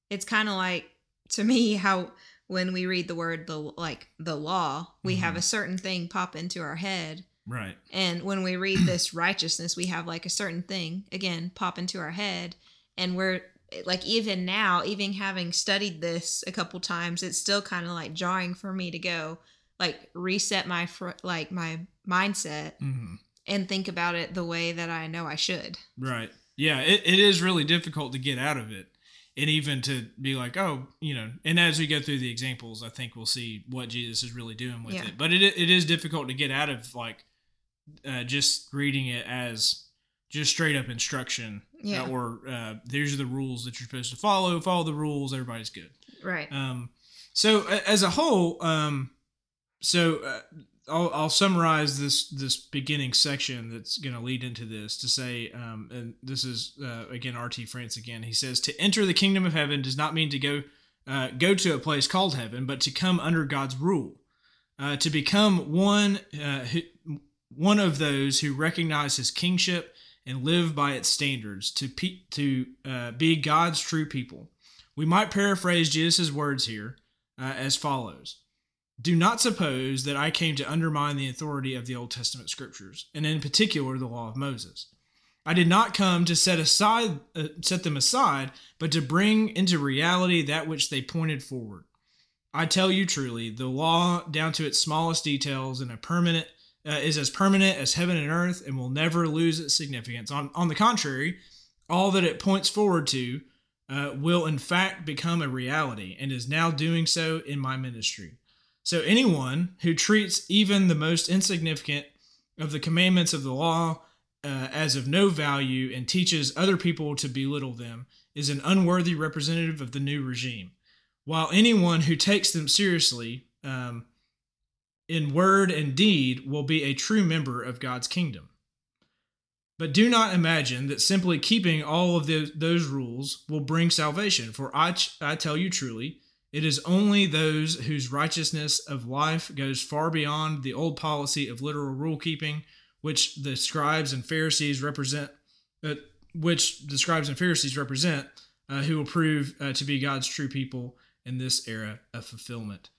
Speaker 2: it's kind of like to me how when we read the word the like the law, we have
Speaker 1: Mhm.
Speaker 2: a certain thing pop into our head,
Speaker 1: right.
Speaker 2: and when we read this righteousness, we have like a certain thing again pop into our head, and we're like even now, even having studied this a couple times, it's still kind of like jarring for me to go like reset my fr- like my mindset
Speaker 1: hmm
Speaker 2: and think about it the way that I know I should.
Speaker 1: Right. Yeah, it, it is really difficult to get out of it. And even to be like, oh, you know, and as we go through the examples, I think we'll see what Jesus is really doing with
Speaker 2: Yeah.
Speaker 1: it. But it, it is difficult to get out of like uh, just reading it as just straight up instruction
Speaker 2: Yeah.
Speaker 1: uh, or uh, these are the rules that you're supposed to follow. Follow the rules. Everybody's good.
Speaker 2: Right.
Speaker 1: Um, so as a whole, um, so uh, I'll, I'll summarize this this beginning section that's going to lead into this to say, um, and this is uh, again R.T. France again. He says to enter the kingdom of heaven does not mean to go uh, go to a place called heaven, but to come under God's rule, uh, to become one uh, who, one of those who recognize His kingship and live by its standards, to pe- to uh, be God's true people. We might paraphrase Jesus' words here uh, as follows Do not suppose that I came to undermine the authority of the Old Testament scriptures, and in particular the law of Moses. I did not come to set aside uh, set them aside, but to bring into reality that which they pointed forward. I tell you truly, the law down to its smallest details in a permanent uh, is as permanent as heaven and earth and will never lose its significance. On on the contrary, all that it points forward to uh, will in fact become a reality and is now doing so in my ministry. So, anyone who treats even the most insignificant of the commandments of the law uh, as of no value and teaches other people to belittle them is an unworthy representative of the new regime. While anyone who takes them seriously um, in word and deed will be a true member of God's kingdom. But do not imagine that simply keeping all of those, rules will bring salvation, for I, I tell you truly, it is only those whose righteousness of life goes far beyond the old policy of literal rule keeping, which the scribes and Pharisees represent, uh, which the scribes and Pharisees represent, uh, who will prove uh, to be God's true people in this era of fulfillment.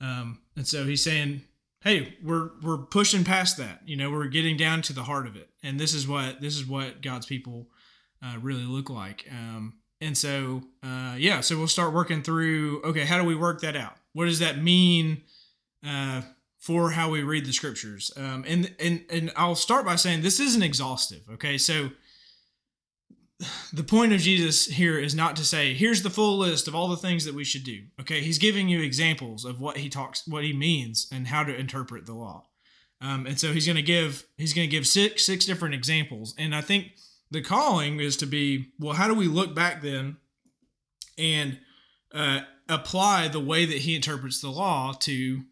Speaker 1: Um, and so he's saying, hey, we're we're pushing past that. You know, we're getting down to the heart of it, and this is what this is what God's people uh, really look like. Um, and so, uh, yeah, so we'll start working through. Okay, how do we work that out? What does that mean uh, for how we read the scriptures? Um, and and and I'll start by saying this isn't exhaustive. Okay, so the point of Jesus here is not to say, here's the full list of all the things that we should do. Okay, he's giving you examples of what he talks, what he means, and how to interpret the law. Um, and so he's going to give he's going to give six six different examples. And I think the calling is to be well, how do we look back then and uh, apply the way that he interprets the law to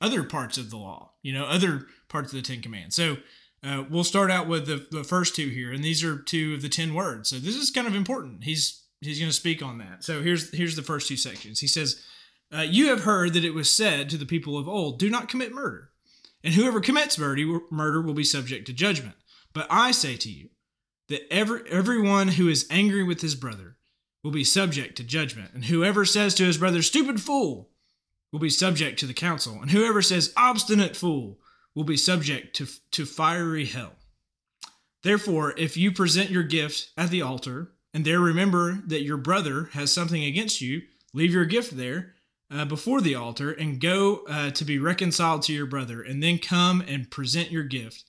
Speaker 1: other parts of the law? You know, other parts of the Ten Commandments. So uh, we'll start out with the, the first two here, and these are two of the ten words. So this is kind of important. He's he's going to speak on that. So here's here's the first two sections. He says, uh, "You have heard that it was said to the people of old, Do not commit murder, and whoever commits murder murder will be subject to judgment. But I say to you that every everyone who is angry with his brother will be subject to judgment, and whoever says to his brother, Stupid fool, will be subject to the council, and whoever says, Obstinate fool." Will be subject to, to fiery hell. Therefore, if you present your gift at the altar, and there remember that your brother has something against you, leave your gift there uh, before the altar and go uh, to be reconciled to your brother, and then come and present your gift.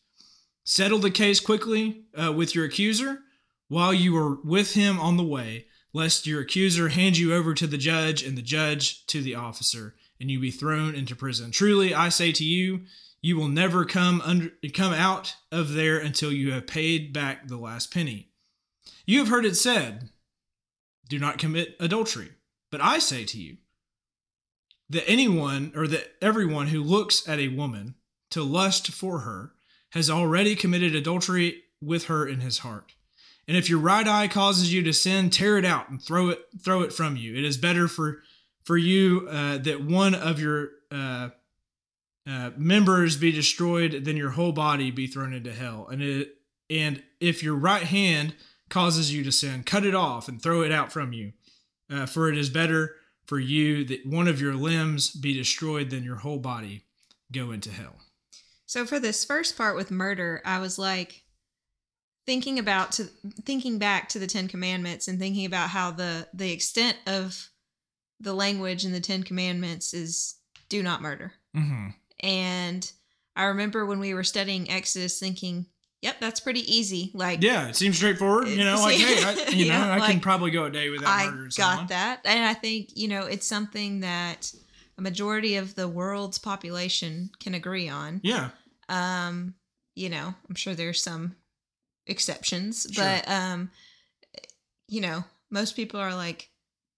Speaker 1: Settle the case quickly uh, with your accuser while you are with him on the way, lest your accuser hand you over to the judge and the judge to the officer, and you be thrown into prison. Truly, I say to you, you will never come under come out of there until you have paid back the last penny. You have heard it said, do not commit adultery. But I say to you that anyone or that everyone who looks at a woman to lust for her has already committed adultery with her in his heart. And if your right eye causes you to sin, tear it out and throw it throw it from you. It is better for for you uh, that one of your uh, uh, members be destroyed, then your whole body be thrown into hell. And it, and if your right hand causes you to sin, cut it off and throw it out from you. Uh, for it is better for you that one of your limbs be destroyed than your whole body go into hell.
Speaker 2: So for this first part with murder, I was like thinking about to thinking back to the 10 commandments and thinking about how the the extent of the language in the 10 commandments is do not murder.
Speaker 1: Mm-hmm.
Speaker 2: And I remember when we were studying Exodus thinking, yep, that's pretty easy. Like
Speaker 1: Yeah, it seems straightforward. You know, like hey, I, you
Speaker 2: Yeah,
Speaker 1: know, I can probably go a day without
Speaker 2: I
Speaker 1: murdering
Speaker 2: got
Speaker 1: someone.
Speaker 2: that. And I think, you know, it's something that a majority of the world's population can agree on.
Speaker 1: Yeah,
Speaker 2: Um, you know, I'm sure there's some exceptions,
Speaker 1: Sure.
Speaker 2: but um you know, most people are like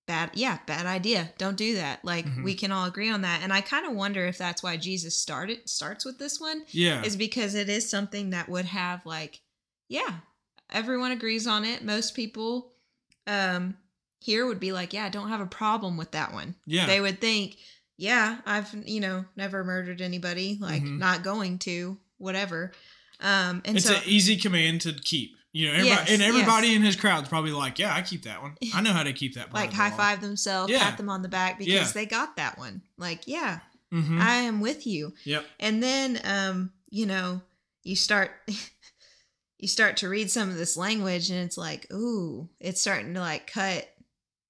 Speaker 2: bad yeah, bad idea. Don't do that. Like
Speaker 1: Mhm.
Speaker 2: we can all agree on that. And I kind of wonder if that's why Jesus started starts with this one
Speaker 1: yeah,
Speaker 2: is because it is something that would have like yeah, everyone agrees on it. Most people um here would be like, yeah, I don't have a problem with that one
Speaker 1: yeah.
Speaker 2: they would think, yeah, I've you know never murdered anybody, like
Speaker 1: Mhm.
Speaker 2: not going to, whatever. Um, and
Speaker 1: it's
Speaker 2: so
Speaker 1: an easy command to keep. You know, everybody,
Speaker 2: Yes,
Speaker 1: and everybody
Speaker 2: yes.
Speaker 1: in his crowd's probably like, "Yeah, I keep that one. I know how to keep that." part
Speaker 2: like high
Speaker 1: law."
Speaker 2: five themselves,
Speaker 1: Yeah.
Speaker 2: pat them on the back because
Speaker 1: Yeah.
Speaker 2: they got that one. Like, yeah,
Speaker 1: Mhm.
Speaker 2: I am with you.
Speaker 1: Yep.
Speaker 2: And then, um, you know, you start. You start to read some of this language, and it's like, ooh, it's starting to like cut,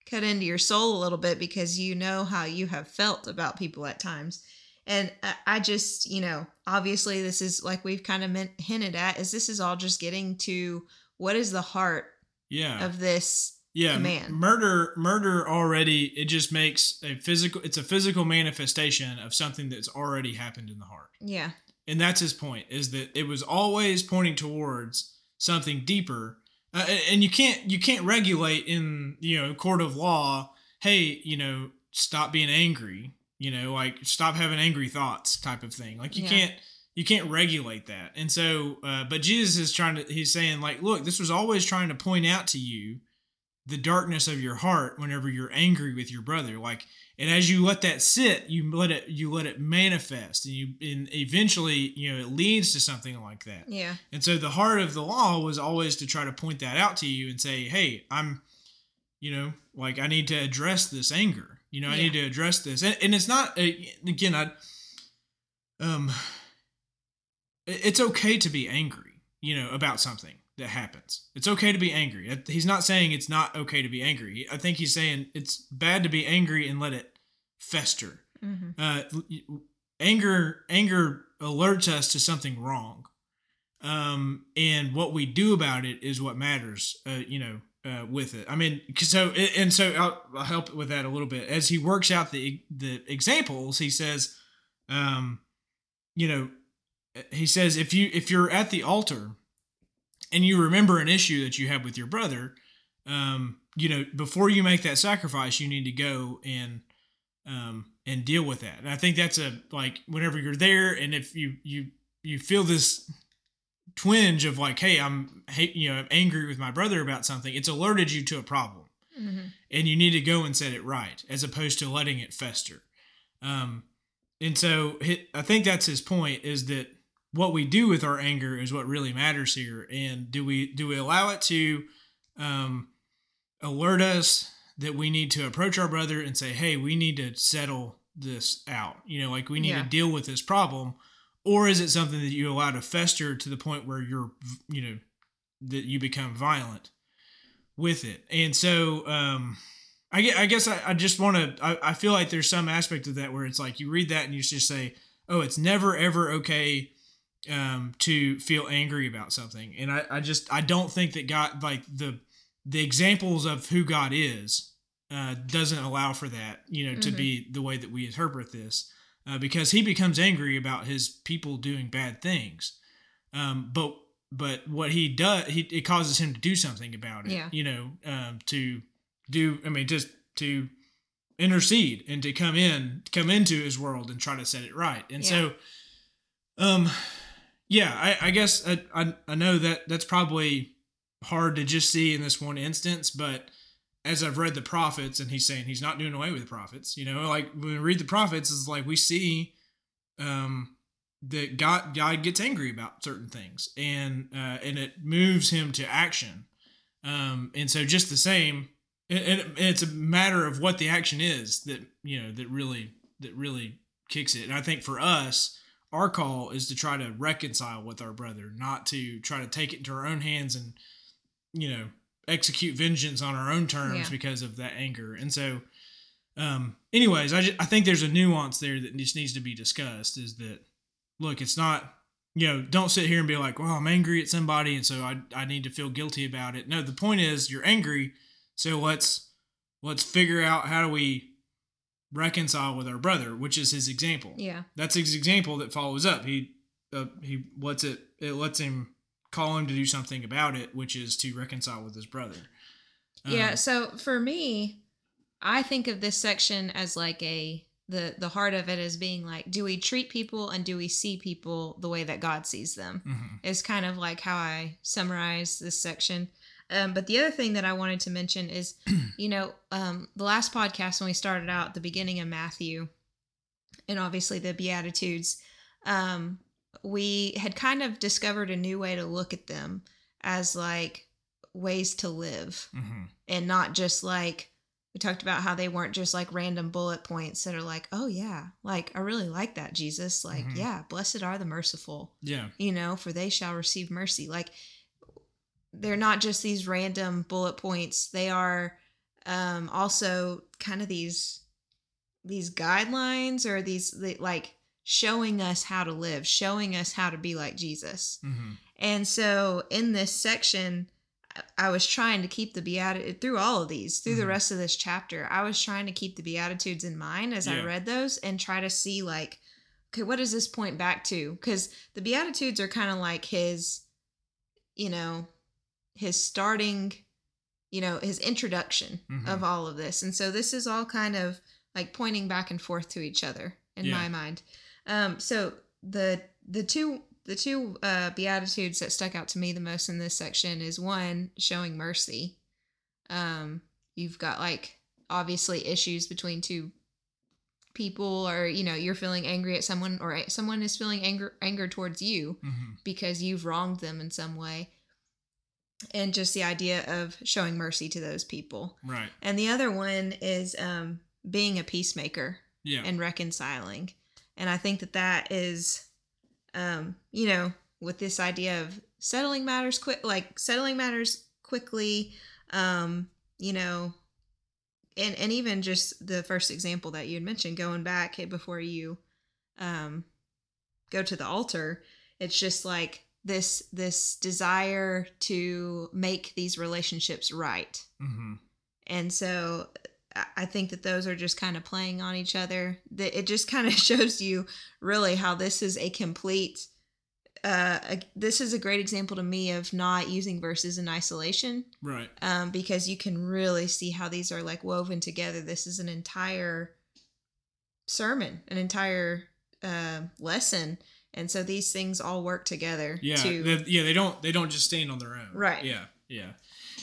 Speaker 2: cut into your soul a little bit because you know how you have felt about people at times. And I- I just, you know, obviously this is like we've kind of meant, hinted at is this is all just getting to what is the heart
Speaker 1: Yeah.
Speaker 2: of this?
Speaker 1: yeah.
Speaker 2: man.
Speaker 1: Murder. Murder already. It just makes a physical. It's a physical manifestation of something that's already happened in the heart.
Speaker 2: Yeah,
Speaker 1: and that's his point is that it was always pointing towards something deeper uh, and- and you can't you can't regulate in you know court of law hey you know stop being angry you know like stop having angry thoughts type of thing. Like you
Speaker 2: Yeah.
Speaker 1: can't you can't regulate that. And so uh, but jesus is trying to he's saying like look this was always trying to point out to you the darkness of your heart whenever you're angry with your brother. Like and as you let that sit you let it you let it manifest and you and eventually you know it leads to something like that.
Speaker 2: Yeah,
Speaker 1: and so the heart of the law was always to try to point that out to you and say hey i'm you know like i need to address this anger you know i
Speaker 2: Yeah.
Speaker 1: need to address this. And, and it's not uh, again i um it's okay to be angry you know about something that happens. It's okay to be angry. He's not saying it's not okay to be angry. I think he's saying it's bad to be angry and let it fester.
Speaker 2: Hmm
Speaker 1: uh, anger anger alerts us to something wrong. Um, and what we do about it is what matters uh, you know uh, with it i mean, so and so I'll, I'll help with that a little bit as he works out the the examples he says um, you know he says if you if you're at the altar and you remember an issue that you have with your brother um, you know before you make that sacrifice you need to go and um, and deal with that. And I think that's a like whenever you're there, and if you you you feel this twinge of like, hey, I'm you know I'm angry with my brother about something, it's alerted you to a problem,
Speaker 2: hmm
Speaker 1: and you need to go and set it right, as opposed to letting it fester. Um, and so I think that's his point is that what we do with our anger is what really matters here, and do we do we allow it to um, alert us that we need to approach our brother and say, hey, we need to settle this out. You know, like we need
Speaker 2: Yeah.
Speaker 1: to deal with this problem. Or is it something that you allow to fester to the point where you're, you know, that you become violent with it? And so, um, I guess, I, guess I, I just want to, I, I feel like there's some aspect of that where it's like you read that and you just say, oh, it's never, ever okay um, to feel angry about something. And I, I just, I don't think that God, like the, the examples of who God is uh, doesn't allow for that, you know, to
Speaker 2: Mhm.
Speaker 1: be the way that we interpret this, uh, because he becomes angry about his people doing bad things. Um, but but what he does, he it causes him to do something about it.
Speaker 2: Yeah.
Speaker 1: You know, um, to do. I mean, just to intercede and to come in, come into his world and try to set it right. And so, um, yeah, I, I guess I, I I know that that's probably hard to just see in this one instance, but as I've read the prophets, and he's saying he's not doing away with the prophets, you know, like when we read the prophets, it's like we see um, that God God gets angry about certain things, and uh, and it moves him to action. Um, and so just the same, and, and it's a matter of what the action is that you know that really that really kicks it. And I think for us, our call is to try to reconcile with our brother, not to try to take it into our own hands and you know execute vengeance on our own terms
Speaker 2: Yeah.
Speaker 1: because of that anger. And so, um, anyways, I just, I think there's a nuance there that just needs to be discussed. Is that look, it's not you know don't sit here and be like, well, I'm angry at somebody, and so I I need to feel guilty about it. No, the point is you're angry, so let's let's figure out how do we reconcile with our brother, which is his example
Speaker 2: Yeah.
Speaker 1: that's his example that follows up. He uh, he lets it it lets him call him to do something about it, which is to reconcile with his brother.
Speaker 2: yeah
Speaker 1: Um,
Speaker 2: so for me i think of this section as like a the the heart of it as being like do we treat people and do we see people the way that god sees them
Speaker 1: mhm.
Speaker 2: is kind of like how i summarize this section um, but the other thing that i wanted to mention is you know um, the last podcast when we started out the beginning of matthew and obviously the beatitudes um, we had kind of discovered a new way to look at them as like ways to live
Speaker 1: Mhm.
Speaker 2: and not just like we talked about how they weren't just like random bullet points that are like oh yeah like i really like that jesus like
Speaker 1: Mhm.
Speaker 2: yeah blessed are the merciful
Speaker 1: Yeah.
Speaker 2: you know for they shall receive mercy like they're not just these random bullet points they are um also kind of these these guidelines or these like showing us how to live showing us how to be like jesus
Speaker 1: hmm
Speaker 2: and so in this section, I- was trying to keep the beatitude through all of these, through the
Speaker 1: Mhm.
Speaker 2: rest of this chapter. I was trying to keep the beatitudes in mind as I read those and try to see like, okay, what does this point back to? Because the beatitudes are kind of like his, you know, his starting, you know, his introduction
Speaker 1: Mhm.
Speaker 2: of all of this, and so this is all kind of like pointing back and forth to each other in
Speaker 1: Yeah.
Speaker 2: my mind. Um, so the the two the two uh, beatitudes that stuck out to me the most in this section is one showing mercy. Um, you've got like obviously issues between two people, or you know you're feeling angry at someone, or someone is feeling anger anger towards you
Speaker 1: hmm
Speaker 2: because you've wronged them in some way, and just the idea of showing mercy to those people.
Speaker 1: Right.
Speaker 2: And the other one is um, being a peacemaker
Speaker 1: Yeah.
Speaker 2: and reconciling. And I think that that is, um, you know, with this idea of settling matters quick, like settling matters quickly, um, you know, and and even just the first example that you had mentioned, going back before you, um, go to the altar, it's just like this this desire to make these relationships right.
Speaker 1: Hmm
Speaker 2: and so I- think that those are just kind of playing on each other. That it just kind of shows you really how this is a complete. Uh, a, this is a great example to me of not using verses in isolation,
Speaker 1: Right.
Speaker 2: um, because you can really see how these are like woven together. This is an entire sermon, an entire uh, lesson, and so these things all work together.
Speaker 1: Yeah.
Speaker 2: to
Speaker 1: they- yeah. They don't. They don't just stand on their own.
Speaker 2: Right.
Speaker 1: Yeah. Yeah.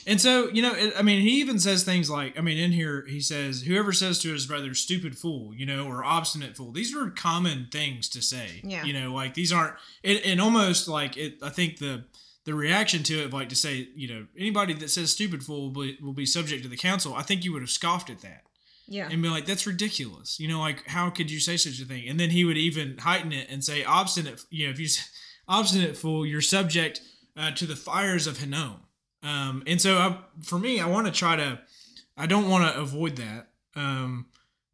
Speaker 1: And so you know, it, I mean, he even says things like, I mean, in here he says, "Whoever says to his brother, stupid fool," you know, or obstinate fool. These are common things to say.
Speaker 2: Yeah.
Speaker 1: You know, like these aren't. It, and almost like it. I think the the reaction to it, like to say, you know, anybody that says stupid fool will be, will be subject to the council. I think you would have scoffed at that.
Speaker 2: yeah,
Speaker 1: and be like, "That's ridiculous." You know, like how could you say such a thing? And then he would even heighten it and say, "Obstinate." You know, if you say, obstinate fool, you're subject uh, to the fires of Hinnom. Um, and so, I, for me, I want to try to. I don't want to avoid that. Um,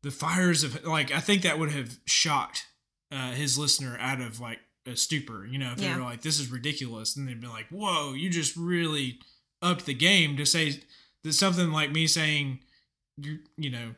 Speaker 1: the fires of like I think that would have shocked uh, his listener out of like a stupor. You know, if they were like, "This is ridiculous," and they'd be like, "Whoa, you just really upped the game to say that something like me saying." You, you know,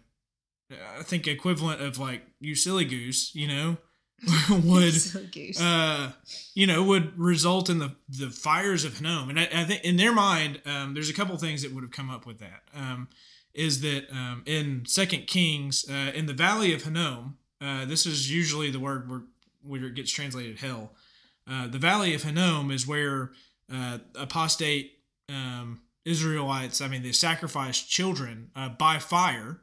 Speaker 1: I think equivalent of like you silly goose, you know, would
Speaker 2: goose.
Speaker 1: uh, you know, would result in the the fires of Hinnom. And I, I think in their mind, um, there's a couple things that would have come up with that. Um, is that um, in Second Kings, uh, in the Valley of Hinnom, uh, this is usually the word where where it gets translated hell. Uh, the Valley of Hinnom is where uh, apostate um, Israelites, I mean, they sacrificed children uh, by fire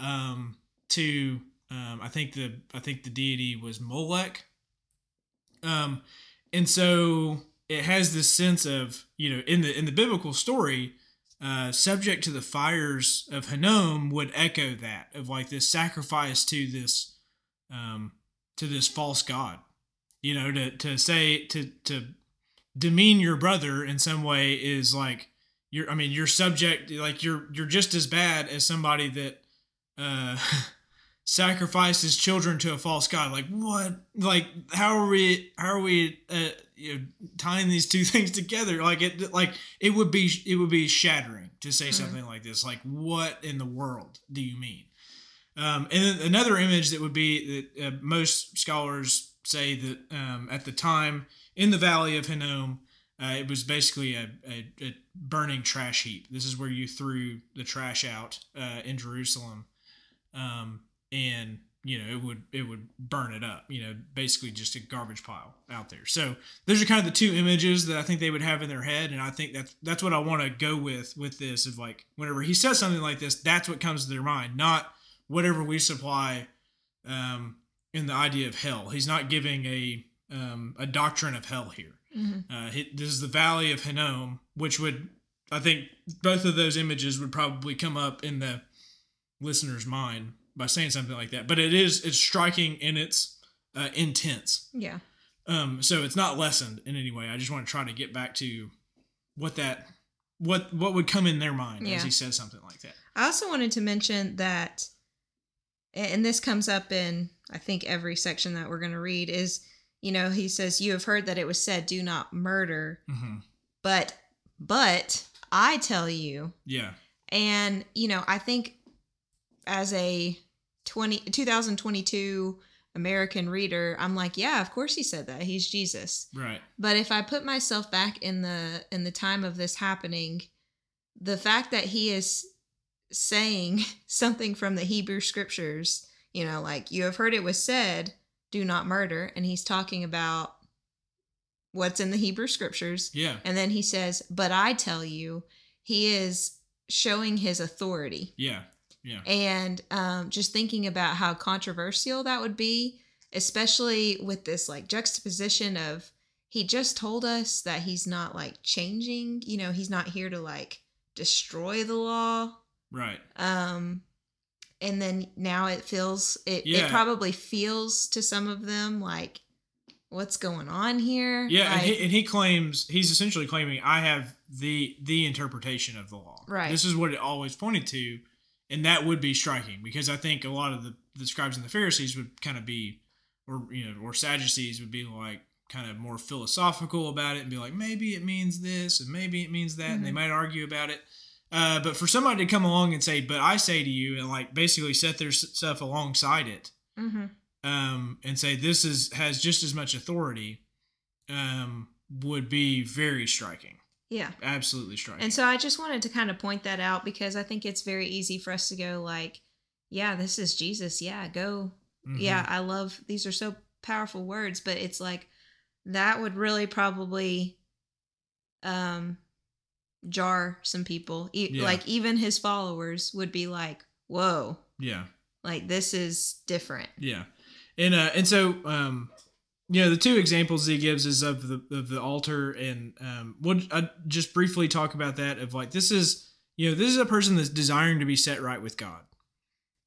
Speaker 1: um, to Um, I think the I think the deity was Molech. Um, and so it has this sense of you know in the in the biblical story, uh, subject to the fires of Hinnom would echo that of like this sacrifice to this um, to this false god. You know, to to say to to demean your brother in some way is like you're I mean you're subject like you're you're just as bad as somebody that uh sacrifices children to a false god. Like what? Like how are we how are we uh, you know, tying these two things together? Like it like it would be it would be shattering to say mm-hmm. something like this. Like what in the world do you mean? Um, and then another image that would be that uh, most scholars say that um, at the time in the valley of Hinnom, uh, it was basically a, a, a, burning trash heap. This is where you threw the trash out uh, in Jerusalem, um, and you know it would it would burn it up. You know, basically just a garbage pile out there. So those are kind of the two images that I think they would have in their head, and I think that's that's what I want to go with with this. Of like whenever he says something like this, that's what comes to their mind, not whatever we supply um, in the idea of hell. He's not giving a um, a doctrine of hell here. Mm-hmm. Uh, this is the Valley of Hinnom, which would, I think, both of those images would probably come up in the listener's mind by saying something like that. But it is it's striking in its uh, intense.
Speaker 2: Yeah.
Speaker 1: Um. So it's not lessened in any way. I just want to try to get back to what that what what would come in their mind yeah. as he says something like that.
Speaker 2: I also wanted to mention that, and this comes up in I think every section that we're going to read is you know, he says, You have heard that it was said, do not murder. Mm-hmm. But, but I tell you.
Speaker 1: Yeah.
Speaker 2: And, you know, I think as a 20, 2022 American reader, I'm like, yeah, of course he said that. He's Jesus.
Speaker 1: Right.
Speaker 2: But if I put myself back in the in the time of this happening, the fact that he is saying something from the Hebrew scriptures, you know, like you have heard it was said, do not murder and he's talking about what's in the Hebrew scriptures.
Speaker 1: Yeah.
Speaker 2: And then he says, "But I tell you, he is showing his authority."
Speaker 1: Yeah. Yeah.
Speaker 2: And um, just thinking about how controversial that would be, especially with this like juxtaposition of he just told us that he's not like changing, you know, he's not here to like destroy the law.
Speaker 1: Right.
Speaker 2: Um and then now it feels it, yeah. it probably feels to some of them like what's going on here
Speaker 1: yeah
Speaker 2: like,
Speaker 1: and, he, and he claims he's essentially claiming i have the the interpretation of the law
Speaker 2: right
Speaker 1: this is what it always pointed to and that would be striking because i think a lot of the, the scribes and the pharisees would kind of be or you know or sadducees would be like kind of more philosophical about it and be like maybe it means this and maybe it means that mm-hmm. and they mm-hmm. might argue about it uh, but for somebody to come along and say, "But I say to you," and like basically set their stuff alongside it, mm-hmm. um, and say this is has just as much authority, um, would be very striking.
Speaker 2: Yeah,
Speaker 1: absolutely striking.
Speaker 2: And so I just wanted to kind of point that out because I think it's very easy for us to go like, "Yeah, this is Jesus. Yeah, go. Mm-hmm. Yeah, I love these are so powerful words." But it's like that would really probably um jar some people. E- yeah. Like even his followers would be like, "Whoa."
Speaker 1: Yeah.
Speaker 2: Like this is different.
Speaker 1: Yeah. And uh and so um you know the two examples he gives is of the of the altar and um we'll I just briefly talk about that of like this is you know this is a person that's desiring to be set right with God.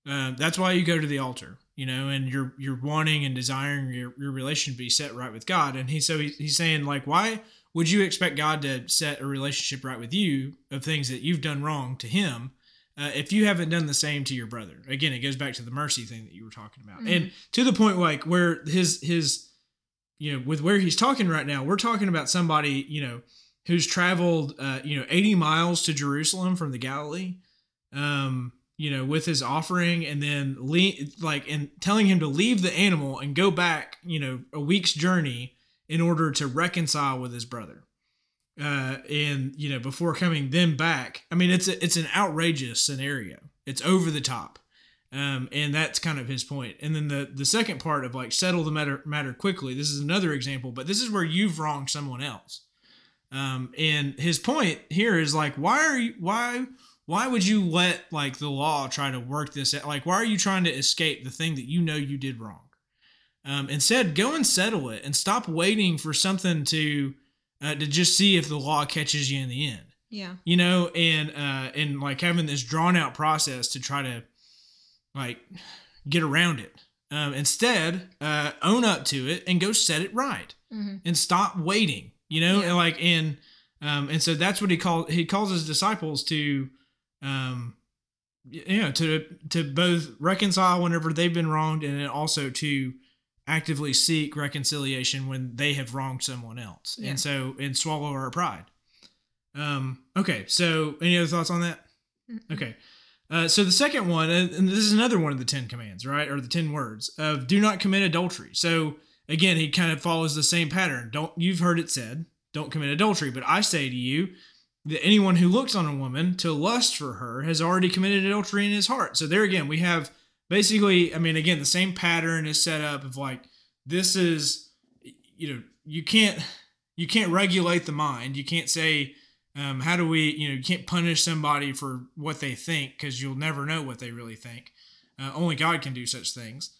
Speaker 1: Uh, that's why you go to the altar, you know, and you're you're wanting and desiring your, your relation to be set right with God. And he so he, he's saying like why would you expect God to set a relationship right with you of things that you've done wrong to Him uh, if you haven't done the same to your brother? Again, it goes back to the mercy thing that you were talking about, mm-hmm. and to the point like where his his you know with where he's talking right now, we're talking about somebody you know who's traveled uh, you know 80 miles to Jerusalem from the Galilee. Um, you know, with his offering and then le- like and telling him to leave the animal and go back, you know, a week's journey in order to reconcile with his brother. Uh, and you know, before coming then back, I mean, it's a, it's an outrageous scenario. It's over the top, um, and that's kind of his point. And then the the second part of like settle the matter matter quickly. This is another example, but this is where you've wronged someone else. Um, and his point here is like, why are you why why would you let like the law try to work this out? Like, why are you trying to escape the thing that you know you did wrong? Um, instead, go and settle it and stop waiting for something to uh, to just see if the law catches you in the end.
Speaker 2: Yeah.
Speaker 1: You know, and uh, and like having this drawn out process to try to like get around it. Um, instead, uh, own up to it and go set it right
Speaker 2: Mm-hmm.
Speaker 1: and stop waiting. You know,
Speaker 2: Yeah.
Speaker 1: and like and um, and so that's what he called he calls his disciples to um you know to to both reconcile whenever they've been wronged and also to actively seek reconciliation when they have wronged someone else
Speaker 2: Yeah.
Speaker 1: and so and swallow our pride um okay so any other thoughts on that Okay. Uh, so the second one, and this is another one of the Ten Commands, right, or the Ten Words of "Do not commit adultery." So again, he kind of follows the same pattern. Don't you've heard it said, "Don't commit adultery," but I say to you that anyone who looks on a woman to lust for her has already committed adultery in his heart. So there again, we have basically, I mean, again, the same pattern is set up of like this is, you know, you can't you can't regulate the mind. You can't say um, how do we you know you can't punish somebody for what they think because you'll never know what they really think. Uh, only god can do such things.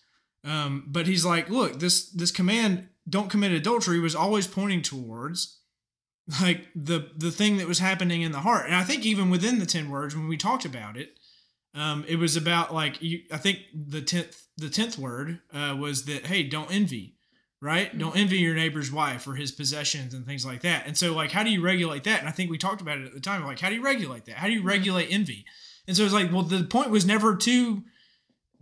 Speaker 1: Um, but he's like look this this command don't commit adultery was always pointing towards like the the thing that was happening in the heart. And i think even within the 10 words when we talked about it um, it was about like you, i think the 10th the 10th word uh, was that hey don't envy right? Don't envy your neighbor's wife or his possessions and things like that. And so, like, how do you regulate that? And I think we talked about it at the time. Like, how do you regulate that? How do you regulate envy? And so it's like, well, the point was never to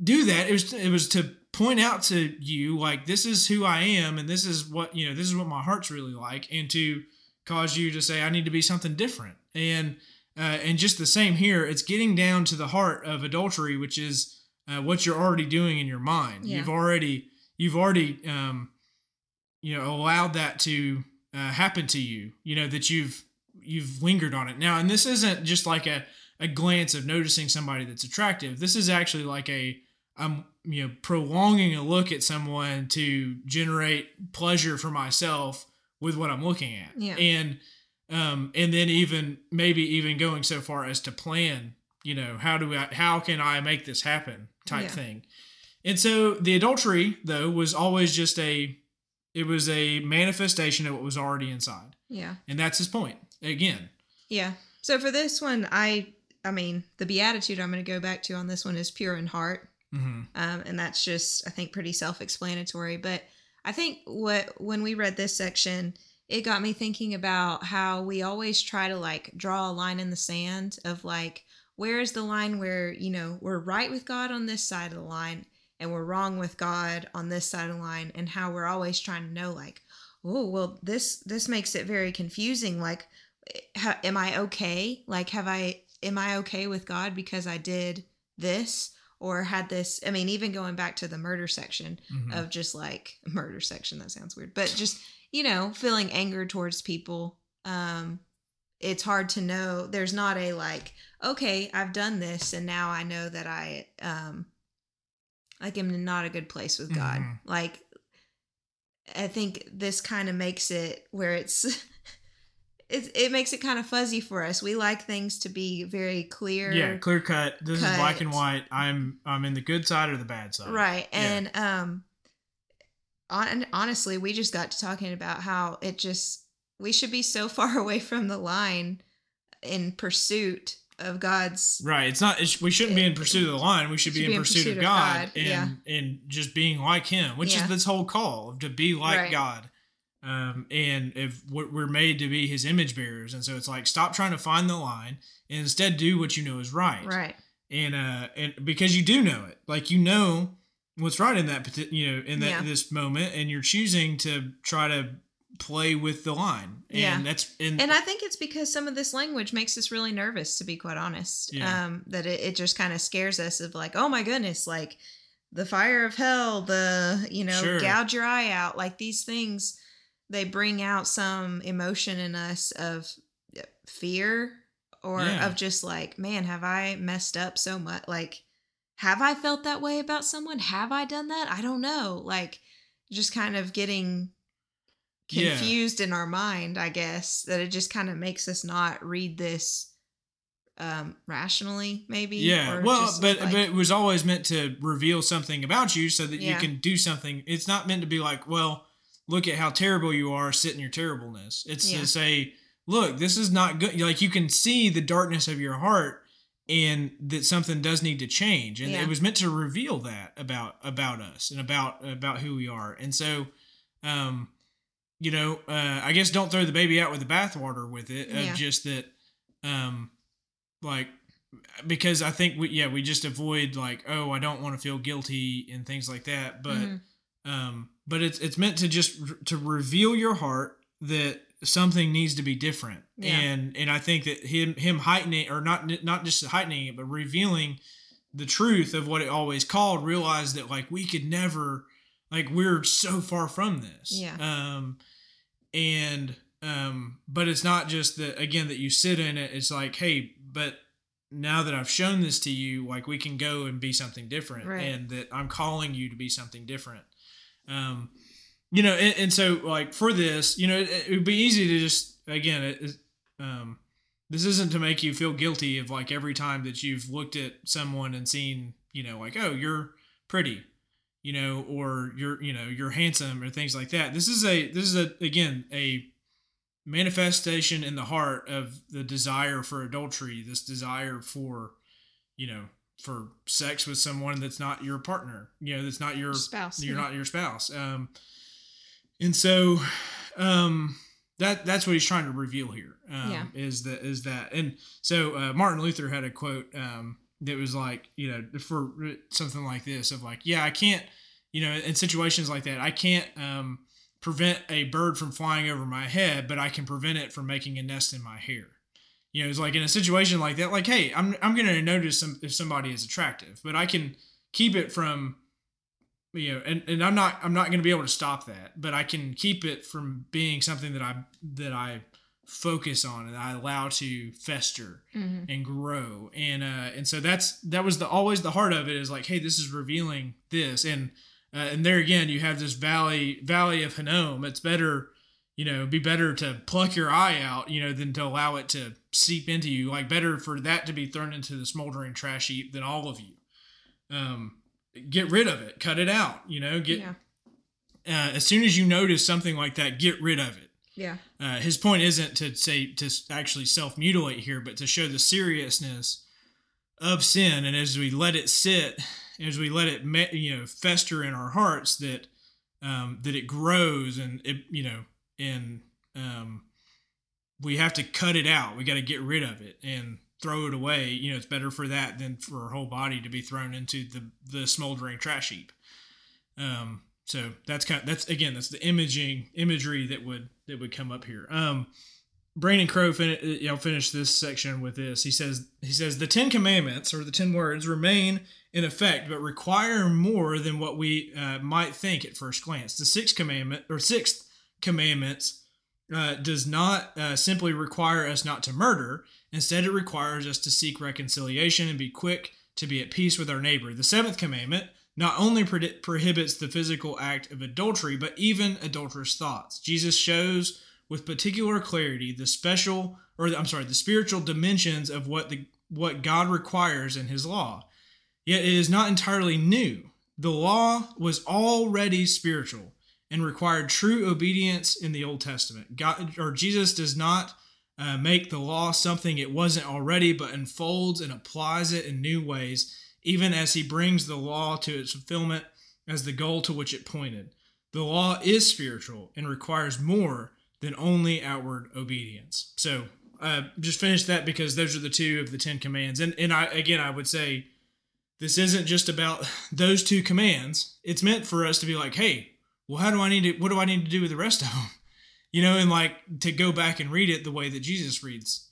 Speaker 1: do that. It was it was to point out to you like this is who I am and this is what you know this is what my heart's really like, and to cause you to say I need to be something different. And uh, and just the same here, it's getting down to the heart of adultery, which is uh, what you're already doing in your mind.
Speaker 2: Yeah.
Speaker 1: You've already you've already um, you know allowed that to uh, happen to you you know that you've you've lingered on it now and this isn't just like a, a glance of noticing somebody that's attractive this is actually like a i'm you know prolonging a look at someone to generate pleasure for myself with what i'm looking at
Speaker 2: Yeah.
Speaker 1: and um and then even maybe even going so far as to plan you know how do i how can i make this happen type
Speaker 2: Yeah.
Speaker 1: thing and so the adultery though was always just a it was a manifestation of what was already inside.
Speaker 2: Yeah.
Speaker 1: And that's his point. Again.
Speaker 2: Yeah. So for this one, I I mean, the beatitude I'm going to go back to on this one is pure in heart.
Speaker 1: hmm
Speaker 2: Um, and that's just I think pretty self-explanatory. But I think what when we read this section, it got me thinking about how we always try to like draw a line in the sand of like where is the line where you know we're right with God on this side of the line and we're wrong with God on this side of the line, and how we're always trying to know like, oh well, this this makes it very confusing. Like, ha, am I okay? Like, have I am I okay with God because I did this? or had this i mean even going back to the murder section
Speaker 1: Mhm.
Speaker 2: of just like murder section that sounds weird but just you know feeling anger towards people um it's hard to know there's not a like okay i've done this and now i know that i um like I'm in not a good place with god
Speaker 1: Mhm.
Speaker 2: like i think this kind of makes it where it's it, it makes it kind of fuzzy for us we like things to be very clear
Speaker 1: yeah, clear cut. This is black and white. I'm I'm in the good side or the bad side.
Speaker 2: Right.
Speaker 1: Yeah.
Speaker 2: And um on, honestly, we just got to talking about how it just we should be so far away from the line in pursuit of God's
Speaker 1: Right. It's not. It's, we shouldn't be in pursuit of the line. We should be in pursuit, of God, and
Speaker 2: yeah.
Speaker 1: and just being like Him, which
Speaker 2: Yeah.
Speaker 1: is this whole call to be like
Speaker 2: Right.
Speaker 1: God. Um, and if we're made to be His image bearers, and so it's like stop trying to find the line and instead do what you know is right.
Speaker 2: right.
Speaker 1: and uh and because you do know it like you know what's right in that you know in that
Speaker 2: Yeah.
Speaker 1: this moment and you're choosing to try to play with the line and
Speaker 2: Yeah.
Speaker 1: that's and,
Speaker 2: And I think it's because some of this language makes us really nervous, to be quite honest.
Speaker 1: Yeah.
Speaker 2: Um, that it, it just kind of scares us of like, oh my goodness, like the fire of hell, the you know,
Speaker 1: Sure.
Speaker 2: gouge your eye out, like these things, they bring out some emotion in us of uh, fear or
Speaker 1: Yeah.
Speaker 2: of just like, man, have I messed up so much? Like, have I felt that way about someone? Have I done that? I don't know. Like, just kind of getting
Speaker 1: Yeah.
Speaker 2: confused in our mind, I guess, that it just kind of makes us not read this um rationally maybe
Speaker 1: Yeah.
Speaker 2: or
Speaker 1: Well,
Speaker 2: just,
Speaker 1: but
Speaker 2: like-
Speaker 1: but it was always meant to reveal something about you so that you can do something. It's not meant to be like, well, look at how terrible you are, sit in your terribleness. It's
Speaker 2: Yeah.
Speaker 1: to say, look, this is not good. Like you can see the darkness of your heart and that something does need to change. And
Speaker 2: Yeah.
Speaker 1: it was meant to reveal that about about us and about about who we are. And so um you know, uh, I guess don't throw the baby out with the bathwater with it. Of
Speaker 2: Yeah.
Speaker 1: just that, um, like because I think we yeah we just avoid like oh I don't want to feel guilty and things like that but
Speaker 2: Mhm.
Speaker 1: um but it's it's meant to just r- to reveal your heart that something needs to be different
Speaker 2: Yeah.
Speaker 1: and and I think that him him heightening or not not just heightening it but revealing the truth of what it always called realize that like we could never like we're so far from this
Speaker 2: Yeah.
Speaker 1: um and um but it's not just that again that you sit in it. It's like hey but now that I've shown this to you like we can go and be something different
Speaker 2: Right.
Speaker 1: and that I'm calling you to be something different. Um you know and, and so like for this you know it, it would be easy to just again it, it, um this isn't to make you feel guilty of like every time that you've looked at someone and seen you know like oh you're pretty you know or you're you know you're handsome or things like that this is a this is a again a manifestation in the heart of the desire for adultery this desire for you know for sex with someone that's not your partner you know that's not your
Speaker 2: spouse
Speaker 1: you're
Speaker 2: yeah.
Speaker 1: not your spouse um and so um that that's what he's trying to reveal here um
Speaker 2: Yeah.
Speaker 1: is that is that and so uh, martin luther had a quote um that was like you know for something like this of like yeah i can't you know in situations like that i can't um prevent a bird from flying over my head but i can prevent it from making a nest in my hair. You know it's like in a situation like that like hey i'm, I'm gonna notice some, if somebody is attractive but i can keep it from you know and, and i'm not i'm not to be able to stop that but i can keep it from being something that i that i focus on and i allow to fester
Speaker 2: Mhm.
Speaker 1: and grow. And uh and so that's that was the always the heart of it is like hey this is revealing this. And uh, and there again you have this valley valley of Hinnom. It's better you know be better to pluck your eye out you know than to allow it to seep into you. Like better for that to be thrown into the smoldering trash heap than all of you. Um get rid of it. Cut it out you know get
Speaker 2: yeah.
Speaker 1: uh, as soon as you notice something like that get rid of it
Speaker 2: yeah
Speaker 1: uh, his point isn't to say to actually self mutilate here, but to show the seriousness of sin, and as we let it sit, as we let it me- you know fester in our hearts, that um, that it grows, and it you know, and um, we have to cut it out. We got to get rid of it and throw it away. You know, it's better for that than for our whole body to be thrown into the the smoldering trash heap. Um, so that's kind of, that's again that's the imaging imagery that would that would come up here. Um, Brandon Crowe fin- you know finish this section with this. He says he says the Ten Commandments or the Ten Words remain in effect, but require more than what we uh, might think at first glance. The sixth commandment or sixth commandments uh, does not uh, simply require us not to murder. Instead, it requires us to seek reconciliation and be quick to be at peace with our neighbor. The seventh commandment not only pro- prohibits the physical act of adultery, but even adulterous thoughts. Jesus shows with particular clarity the special, or I'm sorry, the spiritual dimensions of what the what God requires in His law. Yet it is not entirely new. The law was already spiritual and required true obedience in the Old Testament. God or Jesus does not uh, make the law something it wasn't already, but unfolds and applies it in new ways, even as he brings the law to its fulfillment as the goal to which it pointed. The law is spiritual and requires more than only outward obedience. So, uh, just finish that because those are the two of the Ten Commands. And and I again, I would say this isn't just about those two commands. It's meant for us to be like, hey, well, how do I need to? What do I need to do with the rest of them? You know, and like to go back and read it the way that Jesus reads.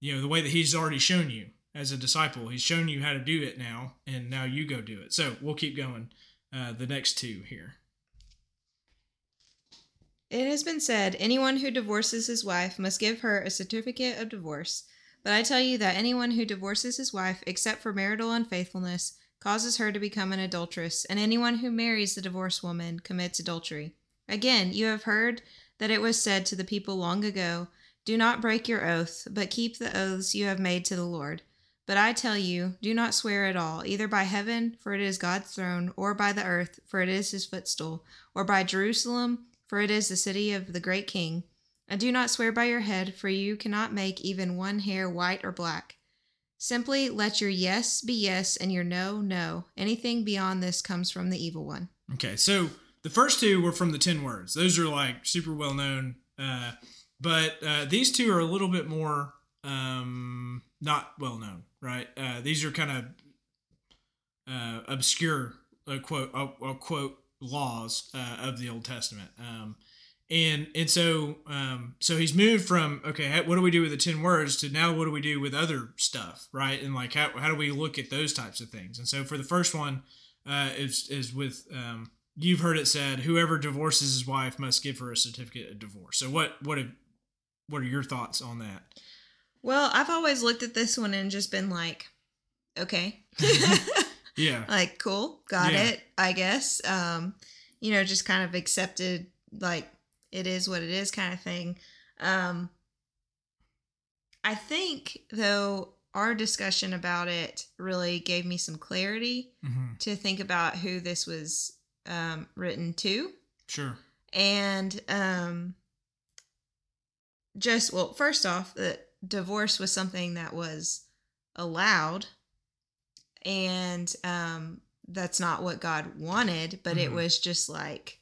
Speaker 1: You know, the way that He's already shown you as a disciple. He's shown you how to do it now, and now you go do it. So we'll keep going. Uh, the next two here.
Speaker 2: It has been said anyone who divorces his wife must give her a certificate of divorce. But I tell you that anyone who divorces his wife, except for marital unfaithfulness, causes her to become an adulteress, and anyone who marries the divorced woman commits adultery. Again, you have heard that it was said to the people long ago, Do not break your oath, but keep the oaths you have made to the Lord. But I tell you, do not swear at all, either by heaven, for it is God's throne, or by the earth, for it is his footstool, or by Jerusalem, for it is the city of the great king. And do not swear by your head, for you cannot make even one hair white or black. Simply let your yes be yes and your no, no. Anything beyond this comes from the evil one.
Speaker 1: Okay, so the first two were from the 10 words. Those are like super well known. Uh, but uh, these two are a little bit more um, not well known, right? Uh, these are kind of uh, obscure, uh, quote, uh, quote, laws uh, of the Old Testament. Um, and and so um, so he's moved from okay what do we do with the 10 words to now what do we do with other stuff right and like how, how do we look at those types of things and so for the first one uh, is is with um, you've heard it said whoever divorces his wife must give her a certificate of divorce so what what have, what are your thoughts on that
Speaker 2: Well, I've always looked at this one and just been like, okay.
Speaker 1: yeah.
Speaker 2: Like cool got
Speaker 1: Yeah.
Speaker 2: it i guess. Um you know just kind of accepted like it is what it is kind of thing. Um i think though our discussion about it really gave me some clarity
Speaker 1: hmm
Speaker 2: to think about who this was um written to.
Speaker 1: Sure.
Speaker 2: And um just well first off that divorce was something that was allowed and um that's not what god wanted but it
Speaker 1: Mhm.
Speaker 2: was just like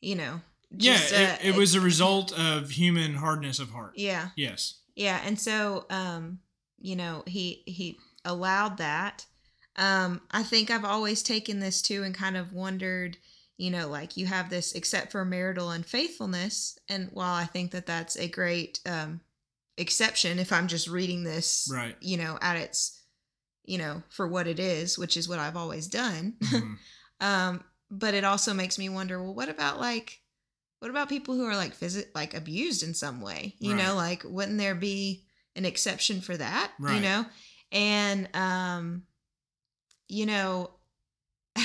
Speaker 2: you know
Speaker 1: yeah it,
Speaker 2: uh,
Speaker 1: it was a result of human hardness of heart.
Speaker 2: Yeah.
Speaker 1: Yes.
Speaker 2: Yeah and so um you know he he allowed that. Um i think i've always taken this too and kind of wondered you know like you have this except for marital unfaithfulness and while i think that that's a great um exception if i'm just reading this
Speaker 1: right.
Speaker 2: you know at its you know for what it is which is what i've always done
Speaker 1: Mhm.
Speaker 2: um but it also makes me wonder well what about like what about people who are like visit like abused in some way? You know like wouldn't there be an exception for that you know? And um you know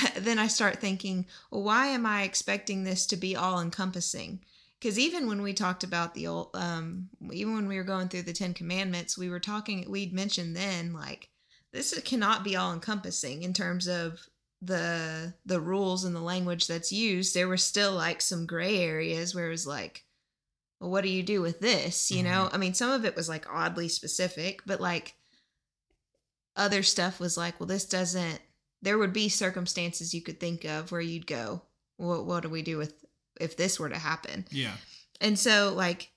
Speaker 2: then i start thinking well why am i expecting this to be all encompassing because even when we talked about the old um even when we were going through the 10 commandments we were talking we'd mentioned then like this cannot be all encompassing in terms of the the rules and the language that's used. There were still like some gray areas where it was like well what do you do with this? You know? I mean some of it was like oddly specific but like other stuff was like well this doesn't there would be circumstances you could think of where you'd go what what do we do with if this were to happen
Speaker 1: yeah
Speaker 2: and so, like,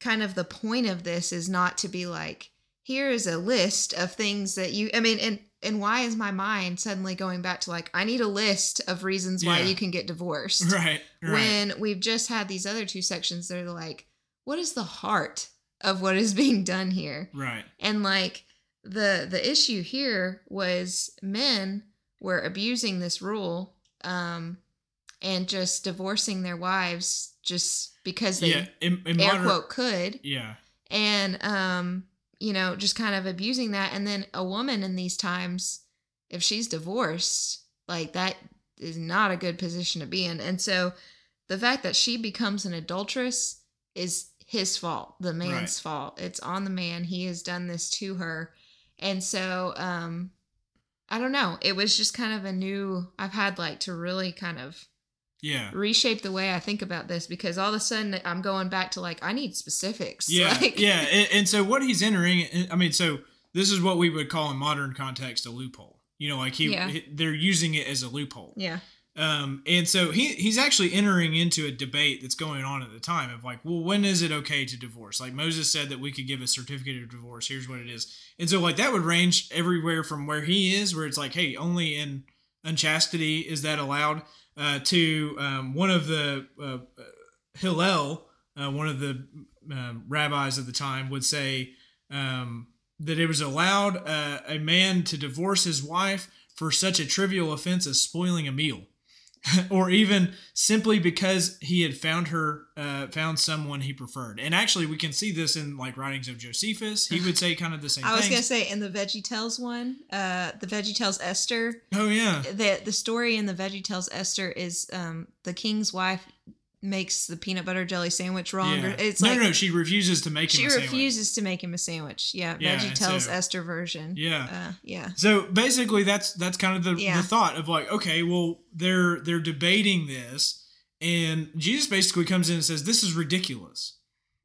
Speaker 2: kind of the point of this is not to be like, here is a list of things that you, I mean, and, and why is my mind suddenly going back to like, I need a list of reasons why
Speaker 1: Yeah.
Speaker 2: you can get divorced?
Speaker 1: right right
Speaker 2: When we've just had these other two sections that are like, what is the heart of what is being done here?
Speaker 1: right
Speaker 2: And like the the issue here was men were abusing this rule um and just divorcing their wives just because they
Speaker 1: yeah in, in
Speaker 2: air
Speaker 1: modern-
Speaker 2: quote could.
Speaker 1: Yeah.
Speaker 2: And um you know just kind of abusing that. And then a woman in these times if she's divorced like that is not a good position to be in. And so the fact that she becomes an adulteress is his fault the man's fault. It's on the man. He has done this to her and so um i don't know it was just kind of a new i've had like to really kind of
Speaker 1: yeah
Speaker 2: reshape the way i think about this because all of a sudden i'm going back to like i need specifics
Speaker 1: Yeah,
Speaker 2: like,
Speaker 1: yeah, and, and so what he's entering, I mean, so this is what we would call in modern context a loophole. You know, like he,
Speaker 2: Yeah.
Speaker 1: he- they're using it as a loophole.
Speaker 2: yeah
Speaker 1: Um, and so he he's actually entering into a debate that's going on at the time of like, well, when is it okay to divorce? Like Moses said that we could give a certificate of divorce. Here's what it is. And so like that would range everywhere from where he is, where it's like, hey, only in unchastity is that allowed, uh, to um, one of the uh, uh, Hillel, uh, one of the um rabbis of the time, would say um, that it was allowed uh, a man to divorce his wife for such a trivial offense as spoiling a meal. or even simply because he had found her, uh, found someone he preferred. And actually, we can see this in like writings of Josephus. He would say kind of the same
Speaker 2: I was
Speaker 1: things.
Speaker 2: gonna say in the Veggie Tales one, uh, the Veggie Tales Esther.
Speaker 1: oh yeah,
Speaker 2: The the story in the Veggie Tales Esther is um the king's wife makes the peanut butter jelly sandwich wrong.
Speaker 1: Yeah.
Speaker 2: Or it's
Speaker 1: no,
Speaker 2: like
Speaker 1: no, no, she refuses to make him
Speaker 2: she
Speaker 1: a sandwich.
Speaker 2: refuses to make him a sandwich. Yeah,
Speaker 1: Yeah,
Speaker 2: Veggie Tales
Speaker 1: so-
Speaker 2: Esther version.
Speaker 1: Yeah.
Speaker 2: uh, yeah,
Speaker 1: So basically, that's that's kind of the,
Speaker 2: Yeah.
Speaker 1: the thought of like, okay, well, they're they're debating this, and Jesus basically comes in and says, "This is ridiculous.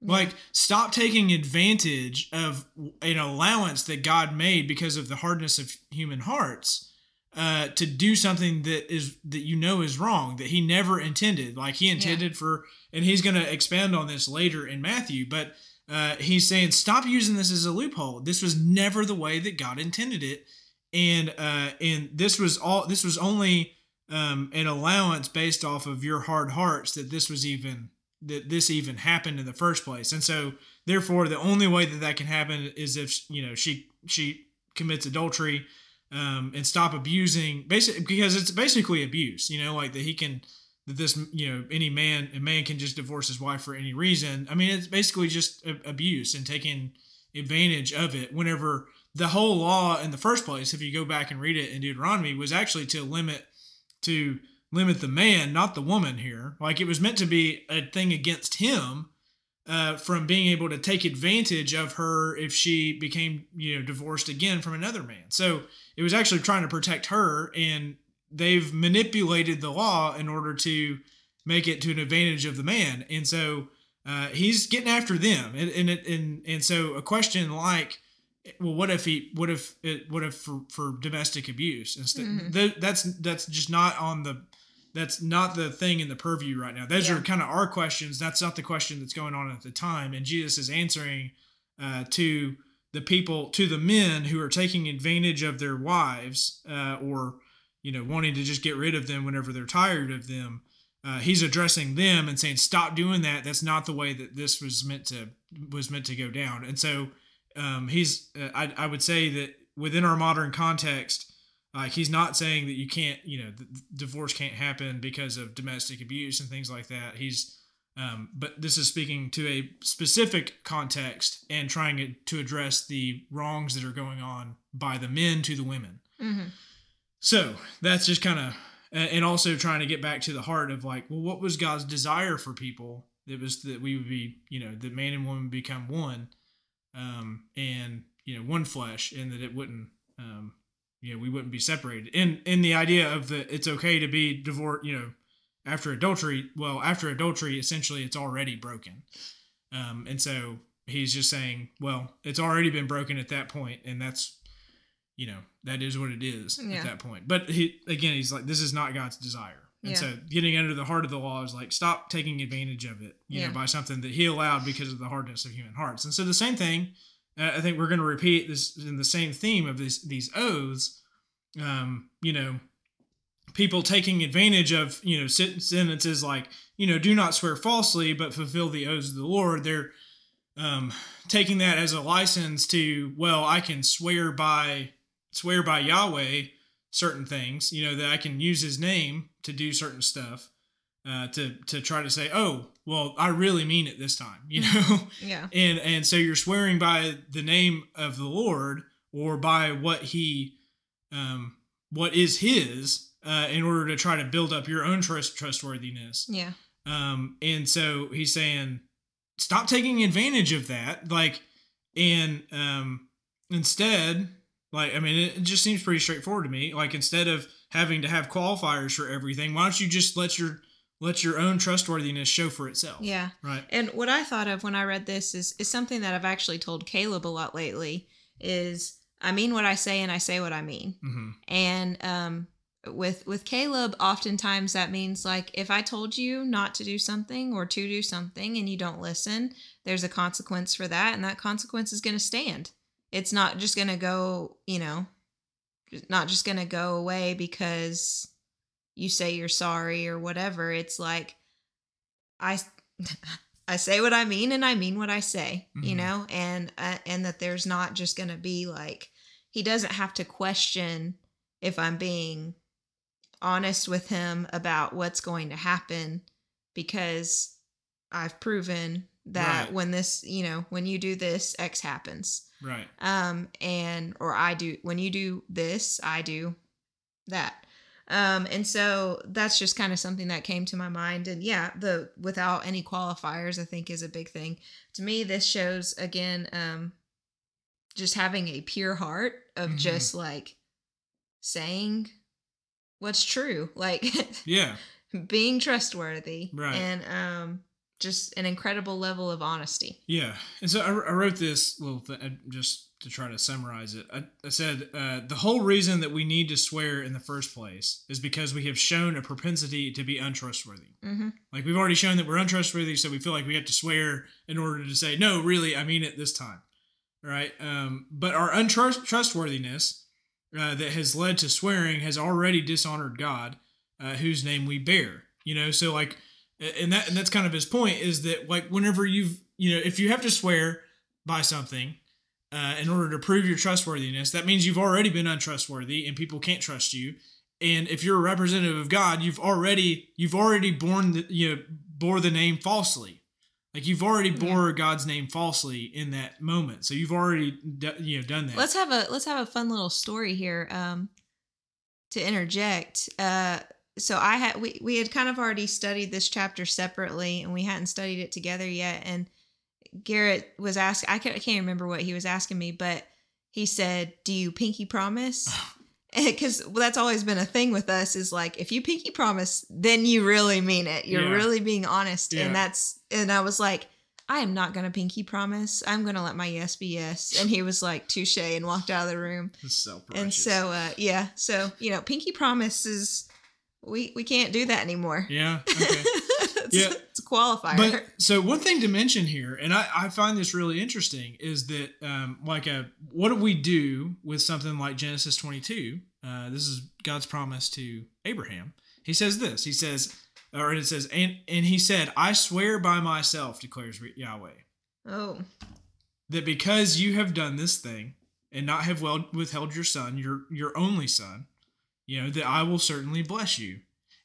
Speaker 1: Like, stop taking advantage of an allowance that God made because of the hardness of human hearts." Uh, to do something that is that you know is wrong that he never intended. Like he intended for and he's going to expand on this later in matthew but uh, he's saying stop using this as a loophole. This was never the way that god intended it. And uh, and this was all this was only um, an allowance based off of your hard hearts that this was even that this even happened in the first place. And so therefore the only way that that can happen is if you know she she commits adultery um, and stop abusing basically because it's basically abuse you know like that he can that this you know any man a man can just divorce his wife for any reason. I mean it's basically just abuse and taking advantage of it whenever the whole law in the first place if you go back and read it in deuteronomy was actually to limit to limit the man not the woman here. Like it was meant to be a thing against him uh, from being able to take advantage of her if she became you know divorced again from another man. So it was actually trying to protect her and they've manipulated the law in order to make it to an advantage of the man. And so uh, he's getting after them. And and, it, and and so a question like well what if he what if it what if for, for domestic abuse? Instead
Speaker 2: Mhm.
Speaker 1: th- that's that's just not on the that's not the thing in the purview right now. Those
Speaker 2: Yeah.
Speaker 1: are kind of our questions. That's not the question that's going on at the time. And jesus is answering uh, to the people to the men who are taking advantage of their wives uh, or you know wanting to just get rid of them whenever they're tired of them uh, he's addressing them and saying stop doing that. That's not the way that this was meant to was meant to go down. And so um, he's uh, I, I would say that within our modern context like he's not saying that you can't you know divorce can't happen because of domestic abuse and things like that. He's um, but this is speaking to a specific context and trying to- to address the wrongs that are going on by the men to the women
Speaker 2: hmm
Speaker 1: so that's just kind of, and also trying to get back to the heart of like, well, what was God's desire for people? It was that we would be, you know, that man and woman become one, um, and you know, one flesh, and that it wouldn't, um, you know, we wouldn't be separated. And in the idea of the, it's okay to be divorced, you know, after adultery. Well, after adultery, essentially, it's already broken, um, and so he's just saying, well, it's already been broken at that point, and that's you know that is what it is
Speaker 2: Yeah.
Speaker 1: at that point but he again he's like this is not god's desire and
Speaker 2: Yeah.
Speaker 1: so getting under the heart of the law is like stop taking advantage of it you
Speaker 2: Yeah.
Speaker 1: know by something that he allowed because of the hardness of human hearts and so the same thing uh, i think we're going to repeat this in the same theme of this these oaths um you know people taking advantage of you know sentences like you know do not swear falsely but fulfill the oaths of the lord they're um, taking that as a license to well i can swear by swear by yahweh certain things you know that i can use his name to do certain stuff uh, to to try to say oh well i really mean it this time you know
Speaker 2: Yeah.
Speaker 1: and and so you're swearing by the name of the lord or by what he um what is his uh, in order to try to build up your own trust trustworthiness
Speaker 2: Yeah.
Speaker 1: um, and so he's saying, stop taking advantage of that. Like, and um, instead, like, I mean, it, it just seems pretty straightforward to me. Like, instead of having to have qualifiers for everything, why don't you just let your let your own trustworthiness show for itself?
Speaker 2: Yeah.
Speaker 1: Right.
Speaker 2: And what I thought of when I read this is is something that I've actually told Caleb a lot lately is I mean what I say and I say what I mean.
Speaker 1: hmm
Speaker 2: And um with with Caleb oftentimes that means like if I told you not to do something or to do something and you don't listen, there's a consequence for that and that consequence is going to stand. It's not just going to go, you know, not just going to go away because you say you're sorry or whatever. It's like I I say what I mean and I mean what I say, you
Speaker 1: Mhm.
Speaker 2: know, and uh, and that there's not just going to be like he doesn't have to question if I'm being honest with him about what's going to happen because I've proven that
Speaker 1: Right.
Speaker 2: when this, you know, when you do this X happens.
Speaker 1: Right.
Speaker 2: Um and or I do when you do this, I do that. Um, and so that's just kind of something that came to my mind. And yeah, the without any qualifiers, I think is a big thing. To me, this shows again, um, just having a pure heart of
Speaker 1: Mhm.
Speaker 2: just like saying what's true, like
Speaker 1: Yeah.
Speaker 2: being trustworthy,
Speaker 1: Right.
Speaker 2: And um, just an incredible level of honesty.
Speaker 1: Yeah. And so I, I wrote this little thing uh, just to try to summarize it. I, I said, uh, the whole reason that we need to swear in the first place is because we have shown a propensity to be untrustworthy.
Speaker 2: Mm-hmm.
Speaker 1: Like we've already shown that we're untrustworthy, so we feel like we have to swear in order to say, no, really, I mean it this time. Right? Um, but our untrustworthiness uh, that has led to swearing has already dishonored God, uh, whose name we bear. You know, so like, and that and that's kind of his point is that like whenever you've you know if you have to swear by something uh, in order to prove your trustworthiness, that means you've already been untrustworthy and people can't trust you. And if you're a representative of God, you've already you've already borne the you know bore the name falsely. Like you've already
Speaker 2: Yeah.
Speaker 1: bore God's name falsely in that moment. So you've already do, you know done that.
Speaker 2: Let's have a let's have a fun little story here. Um, to interject, uh, so I had we we had kind of already studied this chapter separately, and we hadn't studied it together yet. And Garrett was asked, I can't, I can't remember what he was asking me, but he said, "Do you pinky promise?" Because that's always been a thing with us is like if you pinky promise, then you really mean it. You're
Speaker 1: Yeah.
Speaker 2: really being honest,
Speaker 1: Yeah.
Speaker 2: and that's and I was like. I am not gonna pinky promise. I'm gonna let my yes be yes. And he was like touche and walked out of the room.
Speaker 1: So
Speaker 2: And so uh yeah, so you know, pinky promises we we can't do that anymore.
Speaker 1: yeah, okay.
Speaker 2: It's,
Speaker 1: Yeah.
Speaker 2: it's a qualifier.
Speaker 1: But so one thing to mention here, and I, I find this really interesting, is that um, like a what do we do with something like Genesis 22? Uh, this is God's promise to Abraham. He says this. He says, or it says, and and he said, "I swear by myself," declares Yahweh,
Speaker 2: oh,
Speaker 1: that because you have done this thing and not have well withheld your son, your your only son, you know that I will certainly bless you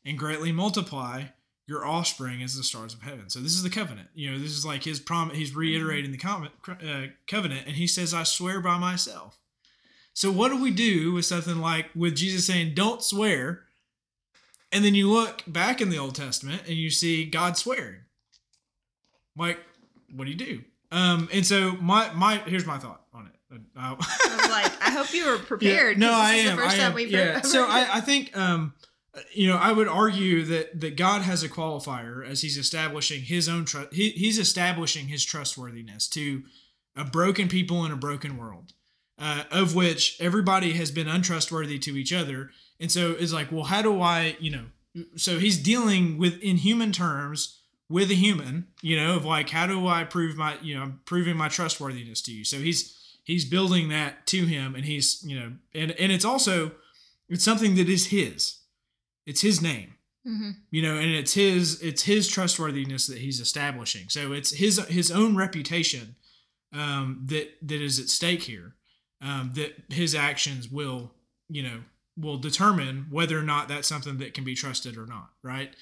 Speaker 1: and greatly multiply your offspring as the stars of heaven. So this is the covenant. You know, this is like his promise. He's reiterating the com- uh, covenant, and he says, "I swear by myself." So what do we do with something like with Jesus saying, "Don't swear," and then you look back in the Old Testament and you see God swearing? Like, what do you do? Um, and so my my here's my thought on it. Uh,
Speaker 2: I was like, I hope you were prepared.
Speaker 1: no,
Speaker 2: 'cause
Speaker 1: I am.
Speaker 2: The first
Speaker 1: I
Speaker 2: time
Speaker 1: am.
Speaker 2: we've
Speaker 1: yeah. So I, I think um, you know I would argue that that God has a qualifier as He's establishing His own trust. He, he's establishing His trustworthiness to a broken people in a broken world, uh, of which everybody has been untrustworthy to each other. And so it's like, well, how do I, you know? So He's dealing with in human terms with a human, you know, of like, how do I prove my, you know, I'm proving my trustworthiness to you. So He's he's building that to him and he's you know and and it's also it's something that is his it's his name.
Speaker 2: Mhm.
Speaker 1: you know and it's his it's his trustworthiness that he's establishing. So it's his his own reputation um that that is at stake here um that his actions will you know will determine whether or not that's something that can be trusted or not right?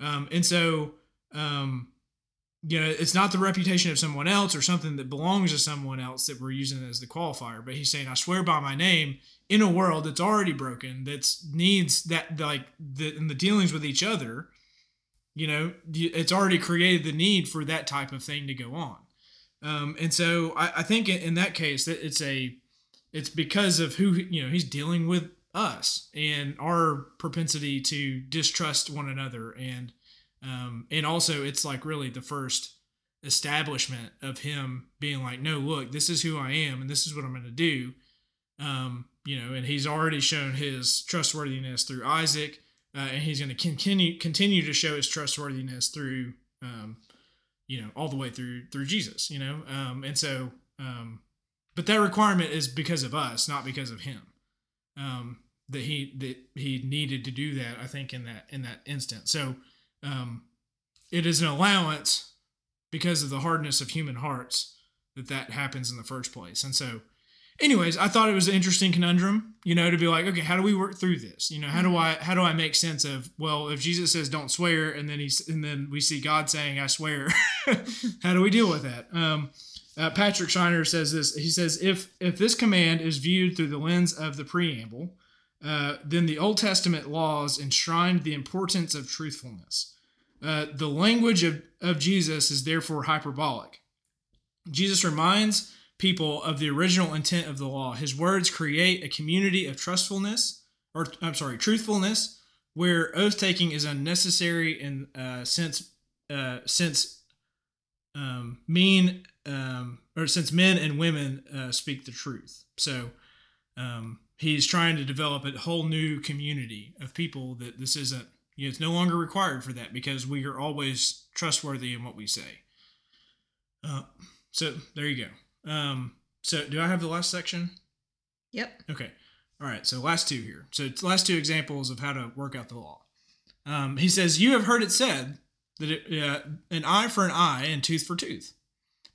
Speaker 1: Um and so um you know, it's not the reputation of someone else or something that belongs to someone else that we're using as the qualifier. But he's saying, I swear by my name in a world that's already broken, that's needs that like the in the dealings with each other, you know, it's already created the need for that type of thing to go on. Um, and so I, I think in, in that case that it's a, it's because of who you know he's dealing with us and our propensity to distrust one another and um, and also it's like really the first establishment of him being like no look this is who i am and this is what i'm going to do. Um, you know and he's already shown his trustworthiness through isaac uh, and he's going to continue continue to show his trustworthiness through um, you know all the way through through jesus you know? Um, and so um, but that requirement is because of us not because of him. Um, that he that he needed to do that i think in that in that instance. so um, it is an allowance because of the hardness of human hearts that that happens in the first place. And so, anyways, I thought it was an interesting conundrum, you know, to be like, okay, how do we work through this? You know, how do I how do I make sense of well, if Jesus says don't swear, and then he's and then we see God saying I swear, how do we deal with that? Um, uh, Patrick Schreiner says this. He says if if this command is viewed through the lens of the preamble, uh, then the Old Testament laws enshrined the importance of truthfulness. Uh, the language of, of Jesus is therefore hyperbolic. Jesus reminds people of the original intent of the law. His words create a community of trustfulness, or I'm sorry, truthfulness, where oath taking is unnecessary in uh, since uh, since um, mean um, or since men and women uh, speak the truth. So um, he's trying to develop a whole new community of people that this isn't. You know, it's no longer required for that because we are always trustworthy in what we say. Uh, so there you go. Um, so do I have the last section?
Speaker 2: Yep.
Speaker 1: Okay. All right. So last two here. So it's last two examples of how to work out the law. Um, he says, "You have heard it said that it, uh, an eye for an eye and tooth for tooth.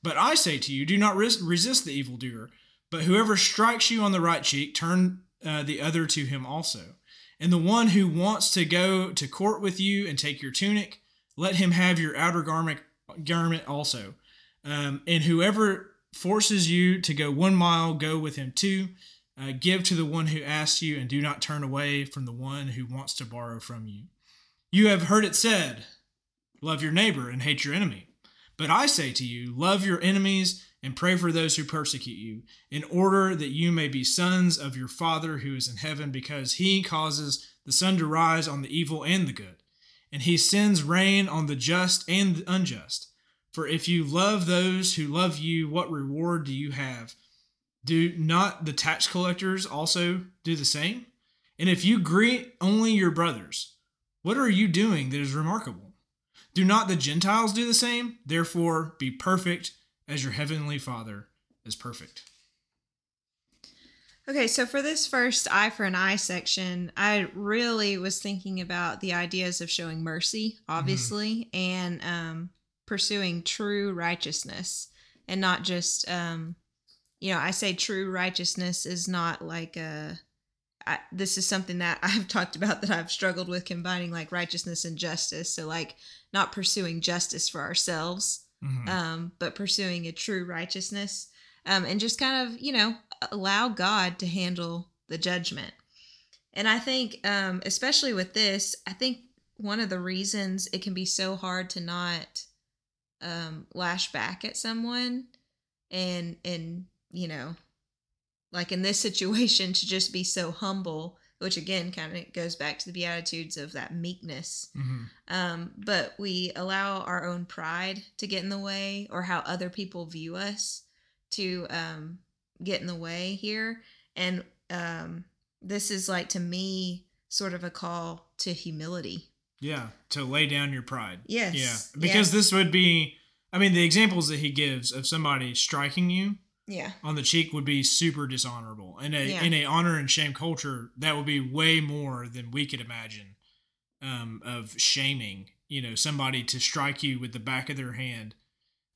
Speaker 1: But I say to you, do not res- resist the evildoer, but whoever strikes you on the right cheek, turn uh, the other to him also. And the one who wants to go to court with you and take your tunic, let him have your outer garment garment also. Um, and whoever forces you to go one mile, go with him two. Uh, give to the one who asks you, and do not turn away from the one who wants to borrow from you. You have heard it said, Love your neighbor and hate your enemy. But I say to you, love your enemies and pray for those who persecute you, in order that you may be sons of your Father who is in heaven, because he causes the sun to rise on the evil and the good, and he sends rain on the just and the unjust. For if you love those who love you, what reward do you have? Do not the tax collectors also do the same? And if you greet only your brothers, what are you doing that is remarkable? Do not the Gentiles do the same? Therefore, be perfect as your heavenly Father is perfect.
Speaker 2: Okay, so for this first eye for an eye section, I really was thinking about the ideas of showing mercy, obviously, mm-hmm. and um, pursuing true righteousness, and not just, um, you know, I say true righteousness is not like a. I, this is something that I've talked about that I've struggled with combining like righteousness and justice. So like not pursuing justice for ourselves, mm-hmm. um, but pursuing a true righteousness, um, and just kind of you know allow God to handle the judgment. And I think, um, especially with this, I think one of the reasons it can be so hard to not um, lash back at someone and and you know like in this situation to just be so humble which again kind of goes back to the beatitudes of that meekness mm-hmm. um, but we allow our own pride to get in the way or how other people view us to um, get in the way here and um, this is like to me sort of a call to humility
Speaker 1: yeah to lay down your pride
Speaker 2: yes
Speaker 1: yeah because yeah. this would be i mean the examples that he gives of somebody striking you
Speaker 2: yeah.
Speaker 1: on the cheek would be super dishonorable. In a yeah. in a honor and shame culture that would be way more than we could imagine um, of shaming you know somebody to strike you with the back of their hand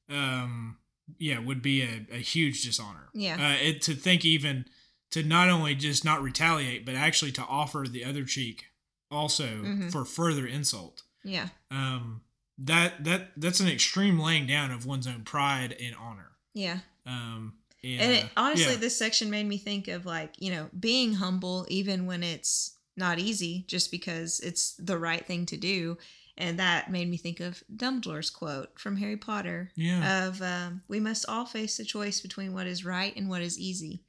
Speaker 1: um yeah would be a, a huge dishonor.
Speaker 2: Yeah.
Speaker 1: Uh, it, to think even to not only just not retaliate but actually to offer the other cheek also mm-hmm. for further insult.
Speaker 2: Yeah.
Speaker 1: Um that that that's an extreme laying down of one's own pride and honor.
Speaker 2: Yeah
Speaker 1: um,
Speaker 2: and, and it, honestly, yeah. this section made me think of like, you know, being humble even when it's not easy, just because it's the right thing to do. And that made me think of Dumbledore's quote from Harry Potter
Speaker 1: yeah.
Speaker 2: of um, we must all face the choice between what is right and what is easy.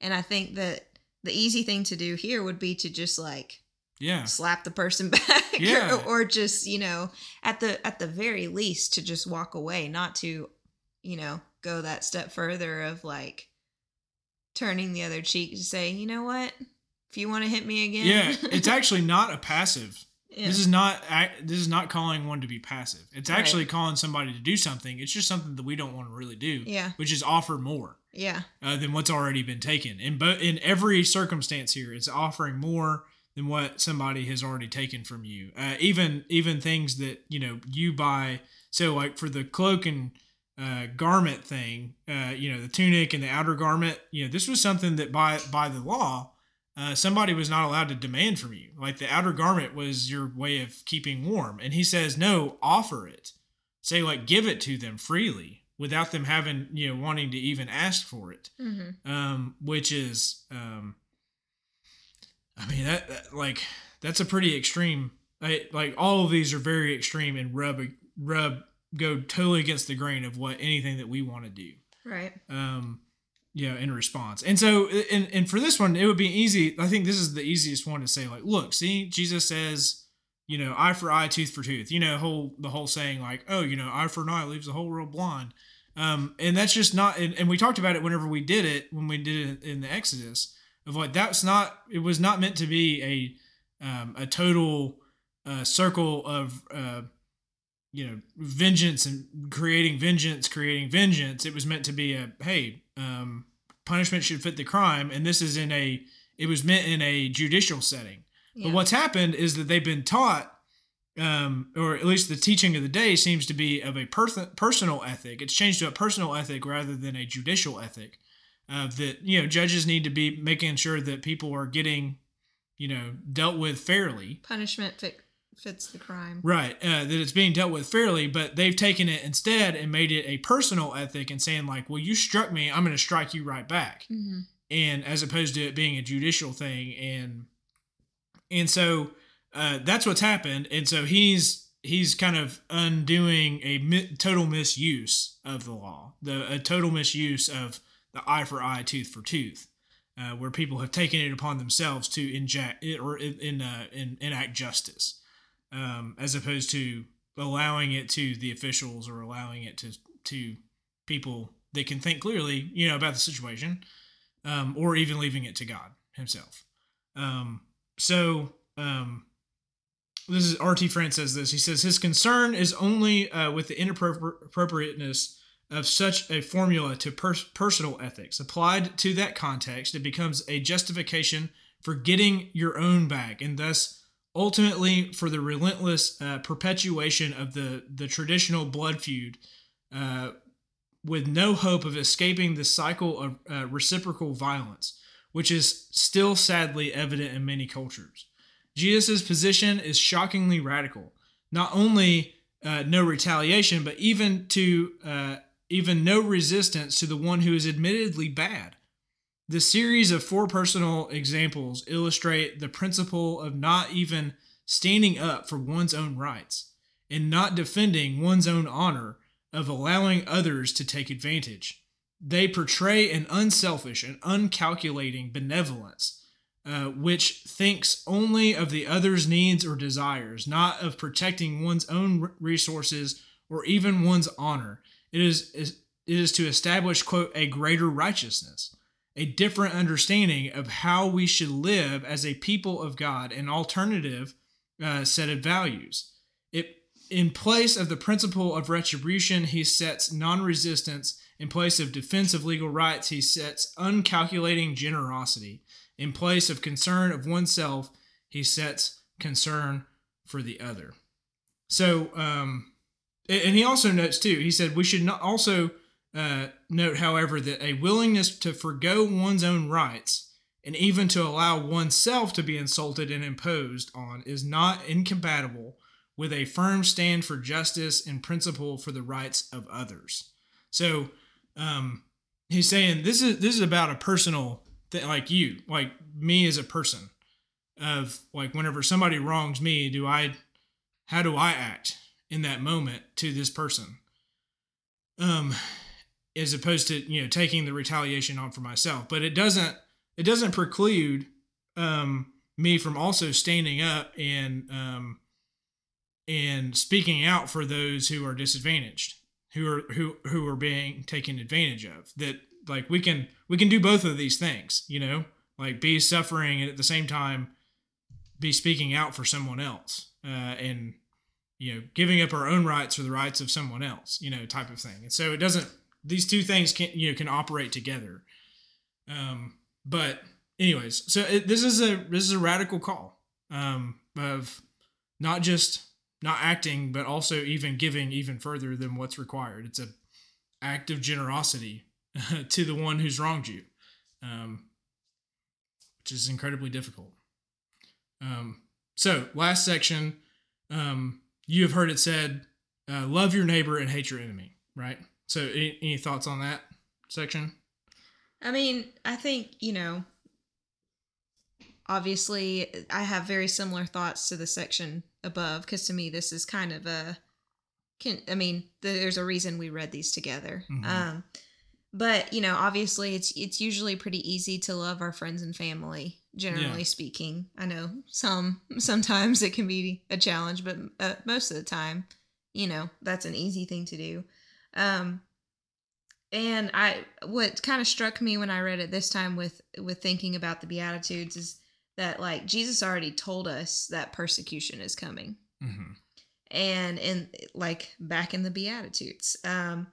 Speaker 2: And I think that the easy thing to do here would be to just like
Speaker 1: yeah
Speaker 2: slap the person back
Speaker 1: yeah.
Speaker 2: or, or just you know at the at the very least to just walk away not to you know go that step further of like turning the other cheek to say, you know what? If you want to hit me again.
Speaker 1: Yeah, it's actually not a passive. Yeah. This is not this is not calling one to be passive. It's actually right. calling somebody to do something. It's just something that we don't want to really do.
Speaker 2: Yeah.
Speaker 1: Which is offer more.
Speaker 2: Yeah.
Speaker 1: Uh, than what's already been taken. In but in every circumstance here, it's offering more than what somebody has already taken from you. Uh, even even things that you know you buy. So like for the cloak and uh, garment thing, uh, you know, the tunic and the outer garment, you know, this was something that by by the law, uh, somebody was not allowed to demand from you. Like the outer garment was your way of keeping warm, and he says, no, offer it. Say like give it to them freely without them having you know wanting to even ask for it,
Speaker 2: mm-hmm.
Speaker 1: um, which is um, I mean that, that like that's a pretty extreme. I, like all of these are very extreme and rub rub go totally against the grain of what anything that we want to do.
Speaker 2: Right.
Speaker 1: Um, you know, in response. And so, and and for this one, it would be easy. I think this is the easiest one to say. Like, look, see, Jesus says, you know, eye for eye, tooth for tooth. You know, whole the whole saying like, oh, you know, eye for an eye leaves the whole world blind. Um, and that's just not. And, and we talked about it whenever we did it when we did it in the Exodus of like that's not. It was not meant to be a um, a total uh, circle of. Uh, you know vengeance and creating vengeance creating vengeance. It was meant to be a hey um, punishment should fit the crime. And this is in a it was meant in a judicial setting. Yeah. but what's happened is that they've been taught um, or at least the teaching of the day seems to be of a per- personal ethic. It's changed to a personal ethic rather than a judicial ethic uh, that you know judges need to be making sure that people are getting you know dealt with fairly.
Speaker 2: Punishment fi- fits the crime.
Speaker 1: Right. Uh, that it's being dealt with fairly, but they've taken it instead and made it a personal ethic and saying, like, well, you struck me, I'm going to strike you right back. Mm-hmm. And as opposed to it being a judicial thing. And, and so uh, that's what's happened. And so he's, he's kind of undoing a mi- total misuse of the law, the a total misuse of the eye for eye, tooth for tooth. Uh, where people have taken it upon themselves to inject or in, in, uh, in, enact justice um, as opposed to allowing it to the officials or allowing it to to people that can think clearly, you know, about the situation, um, or even leaving it to God Himself. Um, so um, this is RT France says this. He says his concern is only uh, with the inappropriateness of such a formula to per- personal ethics. Applied to that context, it becomes a justification for getting your own back, and thus ultimately for the relentless uh, perpetuation of the, the traditional blood feud uh, with no hope of escaping the cycle of uh, reciprocal violence, which is still sadly evident in many cultures. Jesus' position is shockingly radical. Not only uh, no retaliation, but even to uh, even no resistance to the one who is admittedly bad. The series of four personal examples illustrate the principle of not even standing up for one's own rights and not defending one's own honor, of allowing others to take advantage. They portray an unselfish and uncalculating benevolence, uh, which thinks only of the other's needs or desires, not of protecting one's own resources or even one's honor. It is, it is to establish, quote, a greater righteousness a different understanding of how we should live as a people of God, an alternative uh, set of values. It, in place of the principle of retribution, he sets non resistance. In place of defense of legal rights, he sets uncalculating generosity. In place of concern of oneself, he sets concern for the other. So, um, and he also notes too, he said we should not also uh, note, however, that a willingness to forego one's own rights and even to allow oneself to be insulted and imposed on is not incompatible with a firm stand for justice and principle for the rights of others. So, um, he's saying this is this is about a personal thing, like you, like me as a person. Of like, whenever somebody wrongs me, do I, how do I act in that moment to this person? Um, as opposed to you know taking the retaliation on for myself. But it doesn't it doesn't preclude um, me from also standing up and um, and speaking out for those who are disadvantaged who are who who are being taken advantage of. That like we can we can do both of these things you know? Like be suffering and at the same time be speaking out for someone else uh, and you know giving up our own rights for the rights of someone else you know type of thing. And so it doesn't these two things can you know can operate together. Um, but anyways, so it, this is a this is a radical call um, of not just not acting, but also even giving even further than what's required. It's a act of generosity to the one who's wronged you, um, which is incredibly difficult. Um, so last section, um, you have heard it said, uh, "Love your neighbor and hate your enemy." Right. So, any, any thoughts on that section?
Speaker 2: I mean, I think, you know, obviously, I have very similar thoughts to the section above because to me, this is kind of a. Can I mean, there's a reason we read these together.
Speaker 1: Mhm.
Speaker 2: Um, but you know, obviously, it's it's usually pretty easy to love our friends and family. Generally
Speaker 1: Yeah.
Speaker 2: speaking, I know some sometimes it can be a challenge, but uh, most of the time, you know, that's an easy thing to do. Um, and I what kind of struck me when I read it this time with with thinking about the beatitudes is that like Jesus already told us that persecution is coming.
Speaker 1: Hmm
Speaker 2: and in like back in the beatitudes um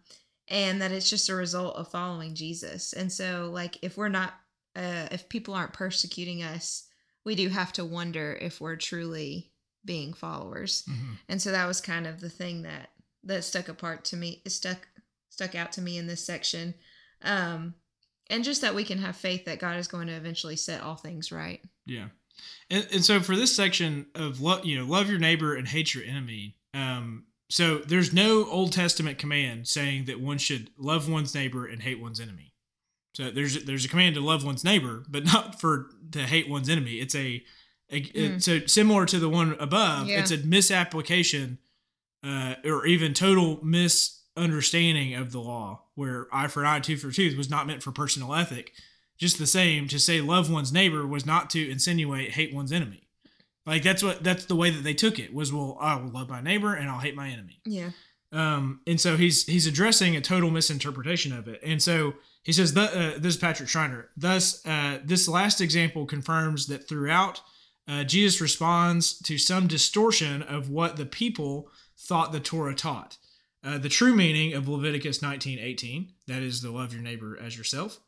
Speaker 2: and that it's just a result of following jesus. And so like if we're not uh if people aren't persecuting us we do have to wonder if we're truly being followers.
Speaker 1: Hmm
Speaker 2: and so that was kind of the thing that that stuck apart to me stuck stuck out to me in this section um and just that we can have faith that god is going to eventually set all things right
Speaker 1: Yeah. And, and so for this section of love, you know, love your neighbor and hate your enemy. Um, so there's no Old Testament command saying that one should love one's neighbor and hate one's enemy. So there's there's a command to love one's neighbor, but not for to hate one's enemy. It's a, a
Speaker 2: Mm.
Speaker 1: so similar to the one above.
Speaker 2: Yeah.
Speaker 1: It's a misapplication, uh, or even total misunderstanding of the law, where eye for eye, tooth for tooth was not meant for personal ethic. Just the same, to say love one's neighbor was not to insinuate hate one's enemy. Like that's what that's the way that they took it was well I will love my neighbor and I'll hate my enemy.
Speaker 2: yeah
Speaker 1: Um, and so he's he's addressing a total misinterpretation of it. And so he says that uh, this is Patrick Schreiner. Thus, uh, this last example confirms that throughout, uh, Jesus responds to some distortion of what the people thought the Torah taught. Uh, the true meaning of Leviticus 19:18, that is the love your neighbor as yourself.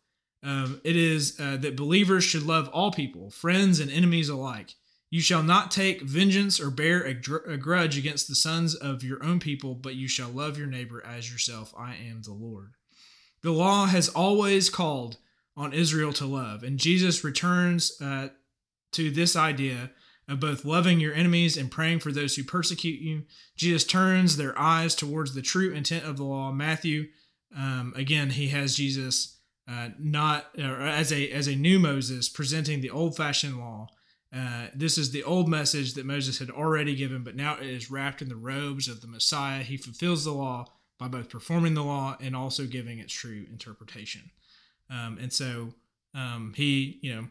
Speaker 1: Um, it is uh, that believers should love all people, friends and enemies alike. You shall not take vengeance or bear a, a grudge against the sons of your own people, but you shall love your neighbor as yourself. I am the Lord. The law has always called on Israel to love, and Jesus returns uh, to this idea of both loving your enemies and praying for those who persecute you. Jesus turns their eyes towards the true intent of the law. Matthew, um, again, he has Jesus uh, not or as a as a new Moses presenting the old fashioned law. Uh, this is the old message that Moses had already given, but now it is wrapped in the robes of the Messiah. He fulfills the law by both performing the law and also giving its true interpretation. Um, and so um, he, you know,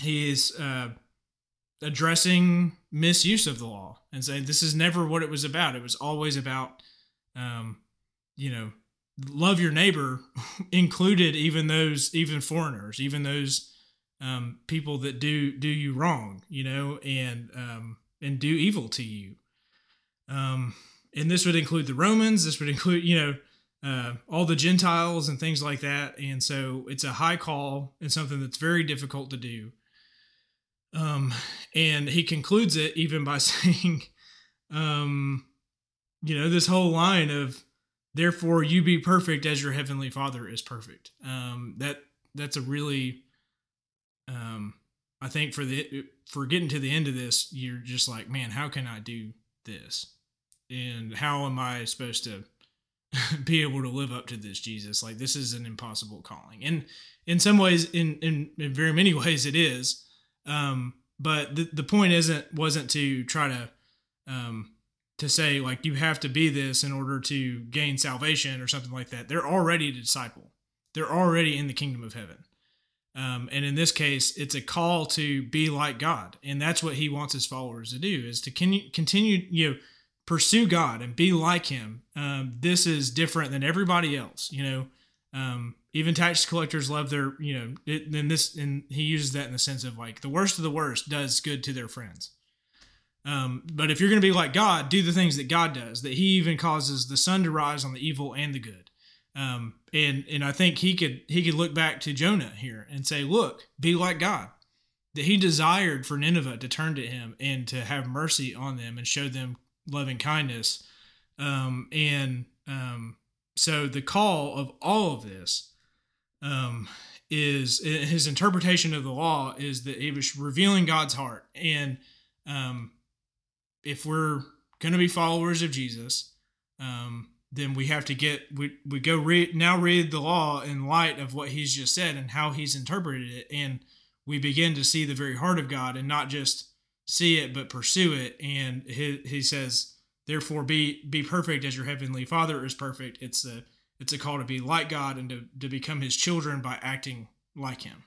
Speaker 1: he is uh, addressing misuse of the law and saying this is never what it was about. It was always about, um, you know, love your neighbor, included even those, even foreigners, even those um, people that do do you wrong, you know, and um, and do evil to you. Um, and this would include the Romans. This would include, you know, uh, all the Gentiles and things like that. And so it's a high call and something that's very difficult to do. Um, and he concludes it even by saying, um, you know, this whole line of, therefore you be perfect as your heavenly father is perfect. Um, that that's a really, um, I think for the for getting to the end of this, you're just like, man, how can I do this? And how am I supposed to be able to live up to this, Jesus? Like this is an impossible calling. And in some ways, in in, in very many ways, it is. Um, but the the point isn't wasn't to try to um to say like you have to be this in order to gain salvation or something like that. They're already a disciple. They're already in the kingdom of heaven. Um, and in this case, it's a call to be like God, and that's what He wants His followers to do: is to con- continue, you know, pursue God and be like Him. Um, this is different than everybody else, you know. Um, even tax collectors love their, you know, it, and this, and He uses that in the sense of like the worst of the worst does good to their friends. Um, but if you're going to be like God, do the things that God does. That He even causes the sun to rise on the evil and the good. Um, and and I think he could he could look back to Jonah here and say, look, be like God. That he desired for Nineveh to turn to him and to have mercy on them and show them loving kindness. Um, and um, so the call of all of this um, is his interpretation of the law is that it was revealing God's heart. And um, if we're going to be followers of Jesus, um, then we have to get we, we go read now read the law in light of what he's just said and how he's interpreted it and we begin to see the very heart of God and not just see it but pursue it. And he, he says, therefore, be be perfect as your heavenly Father is perfect. It's a it's a call to be like God and to, to become His children by acting like Him.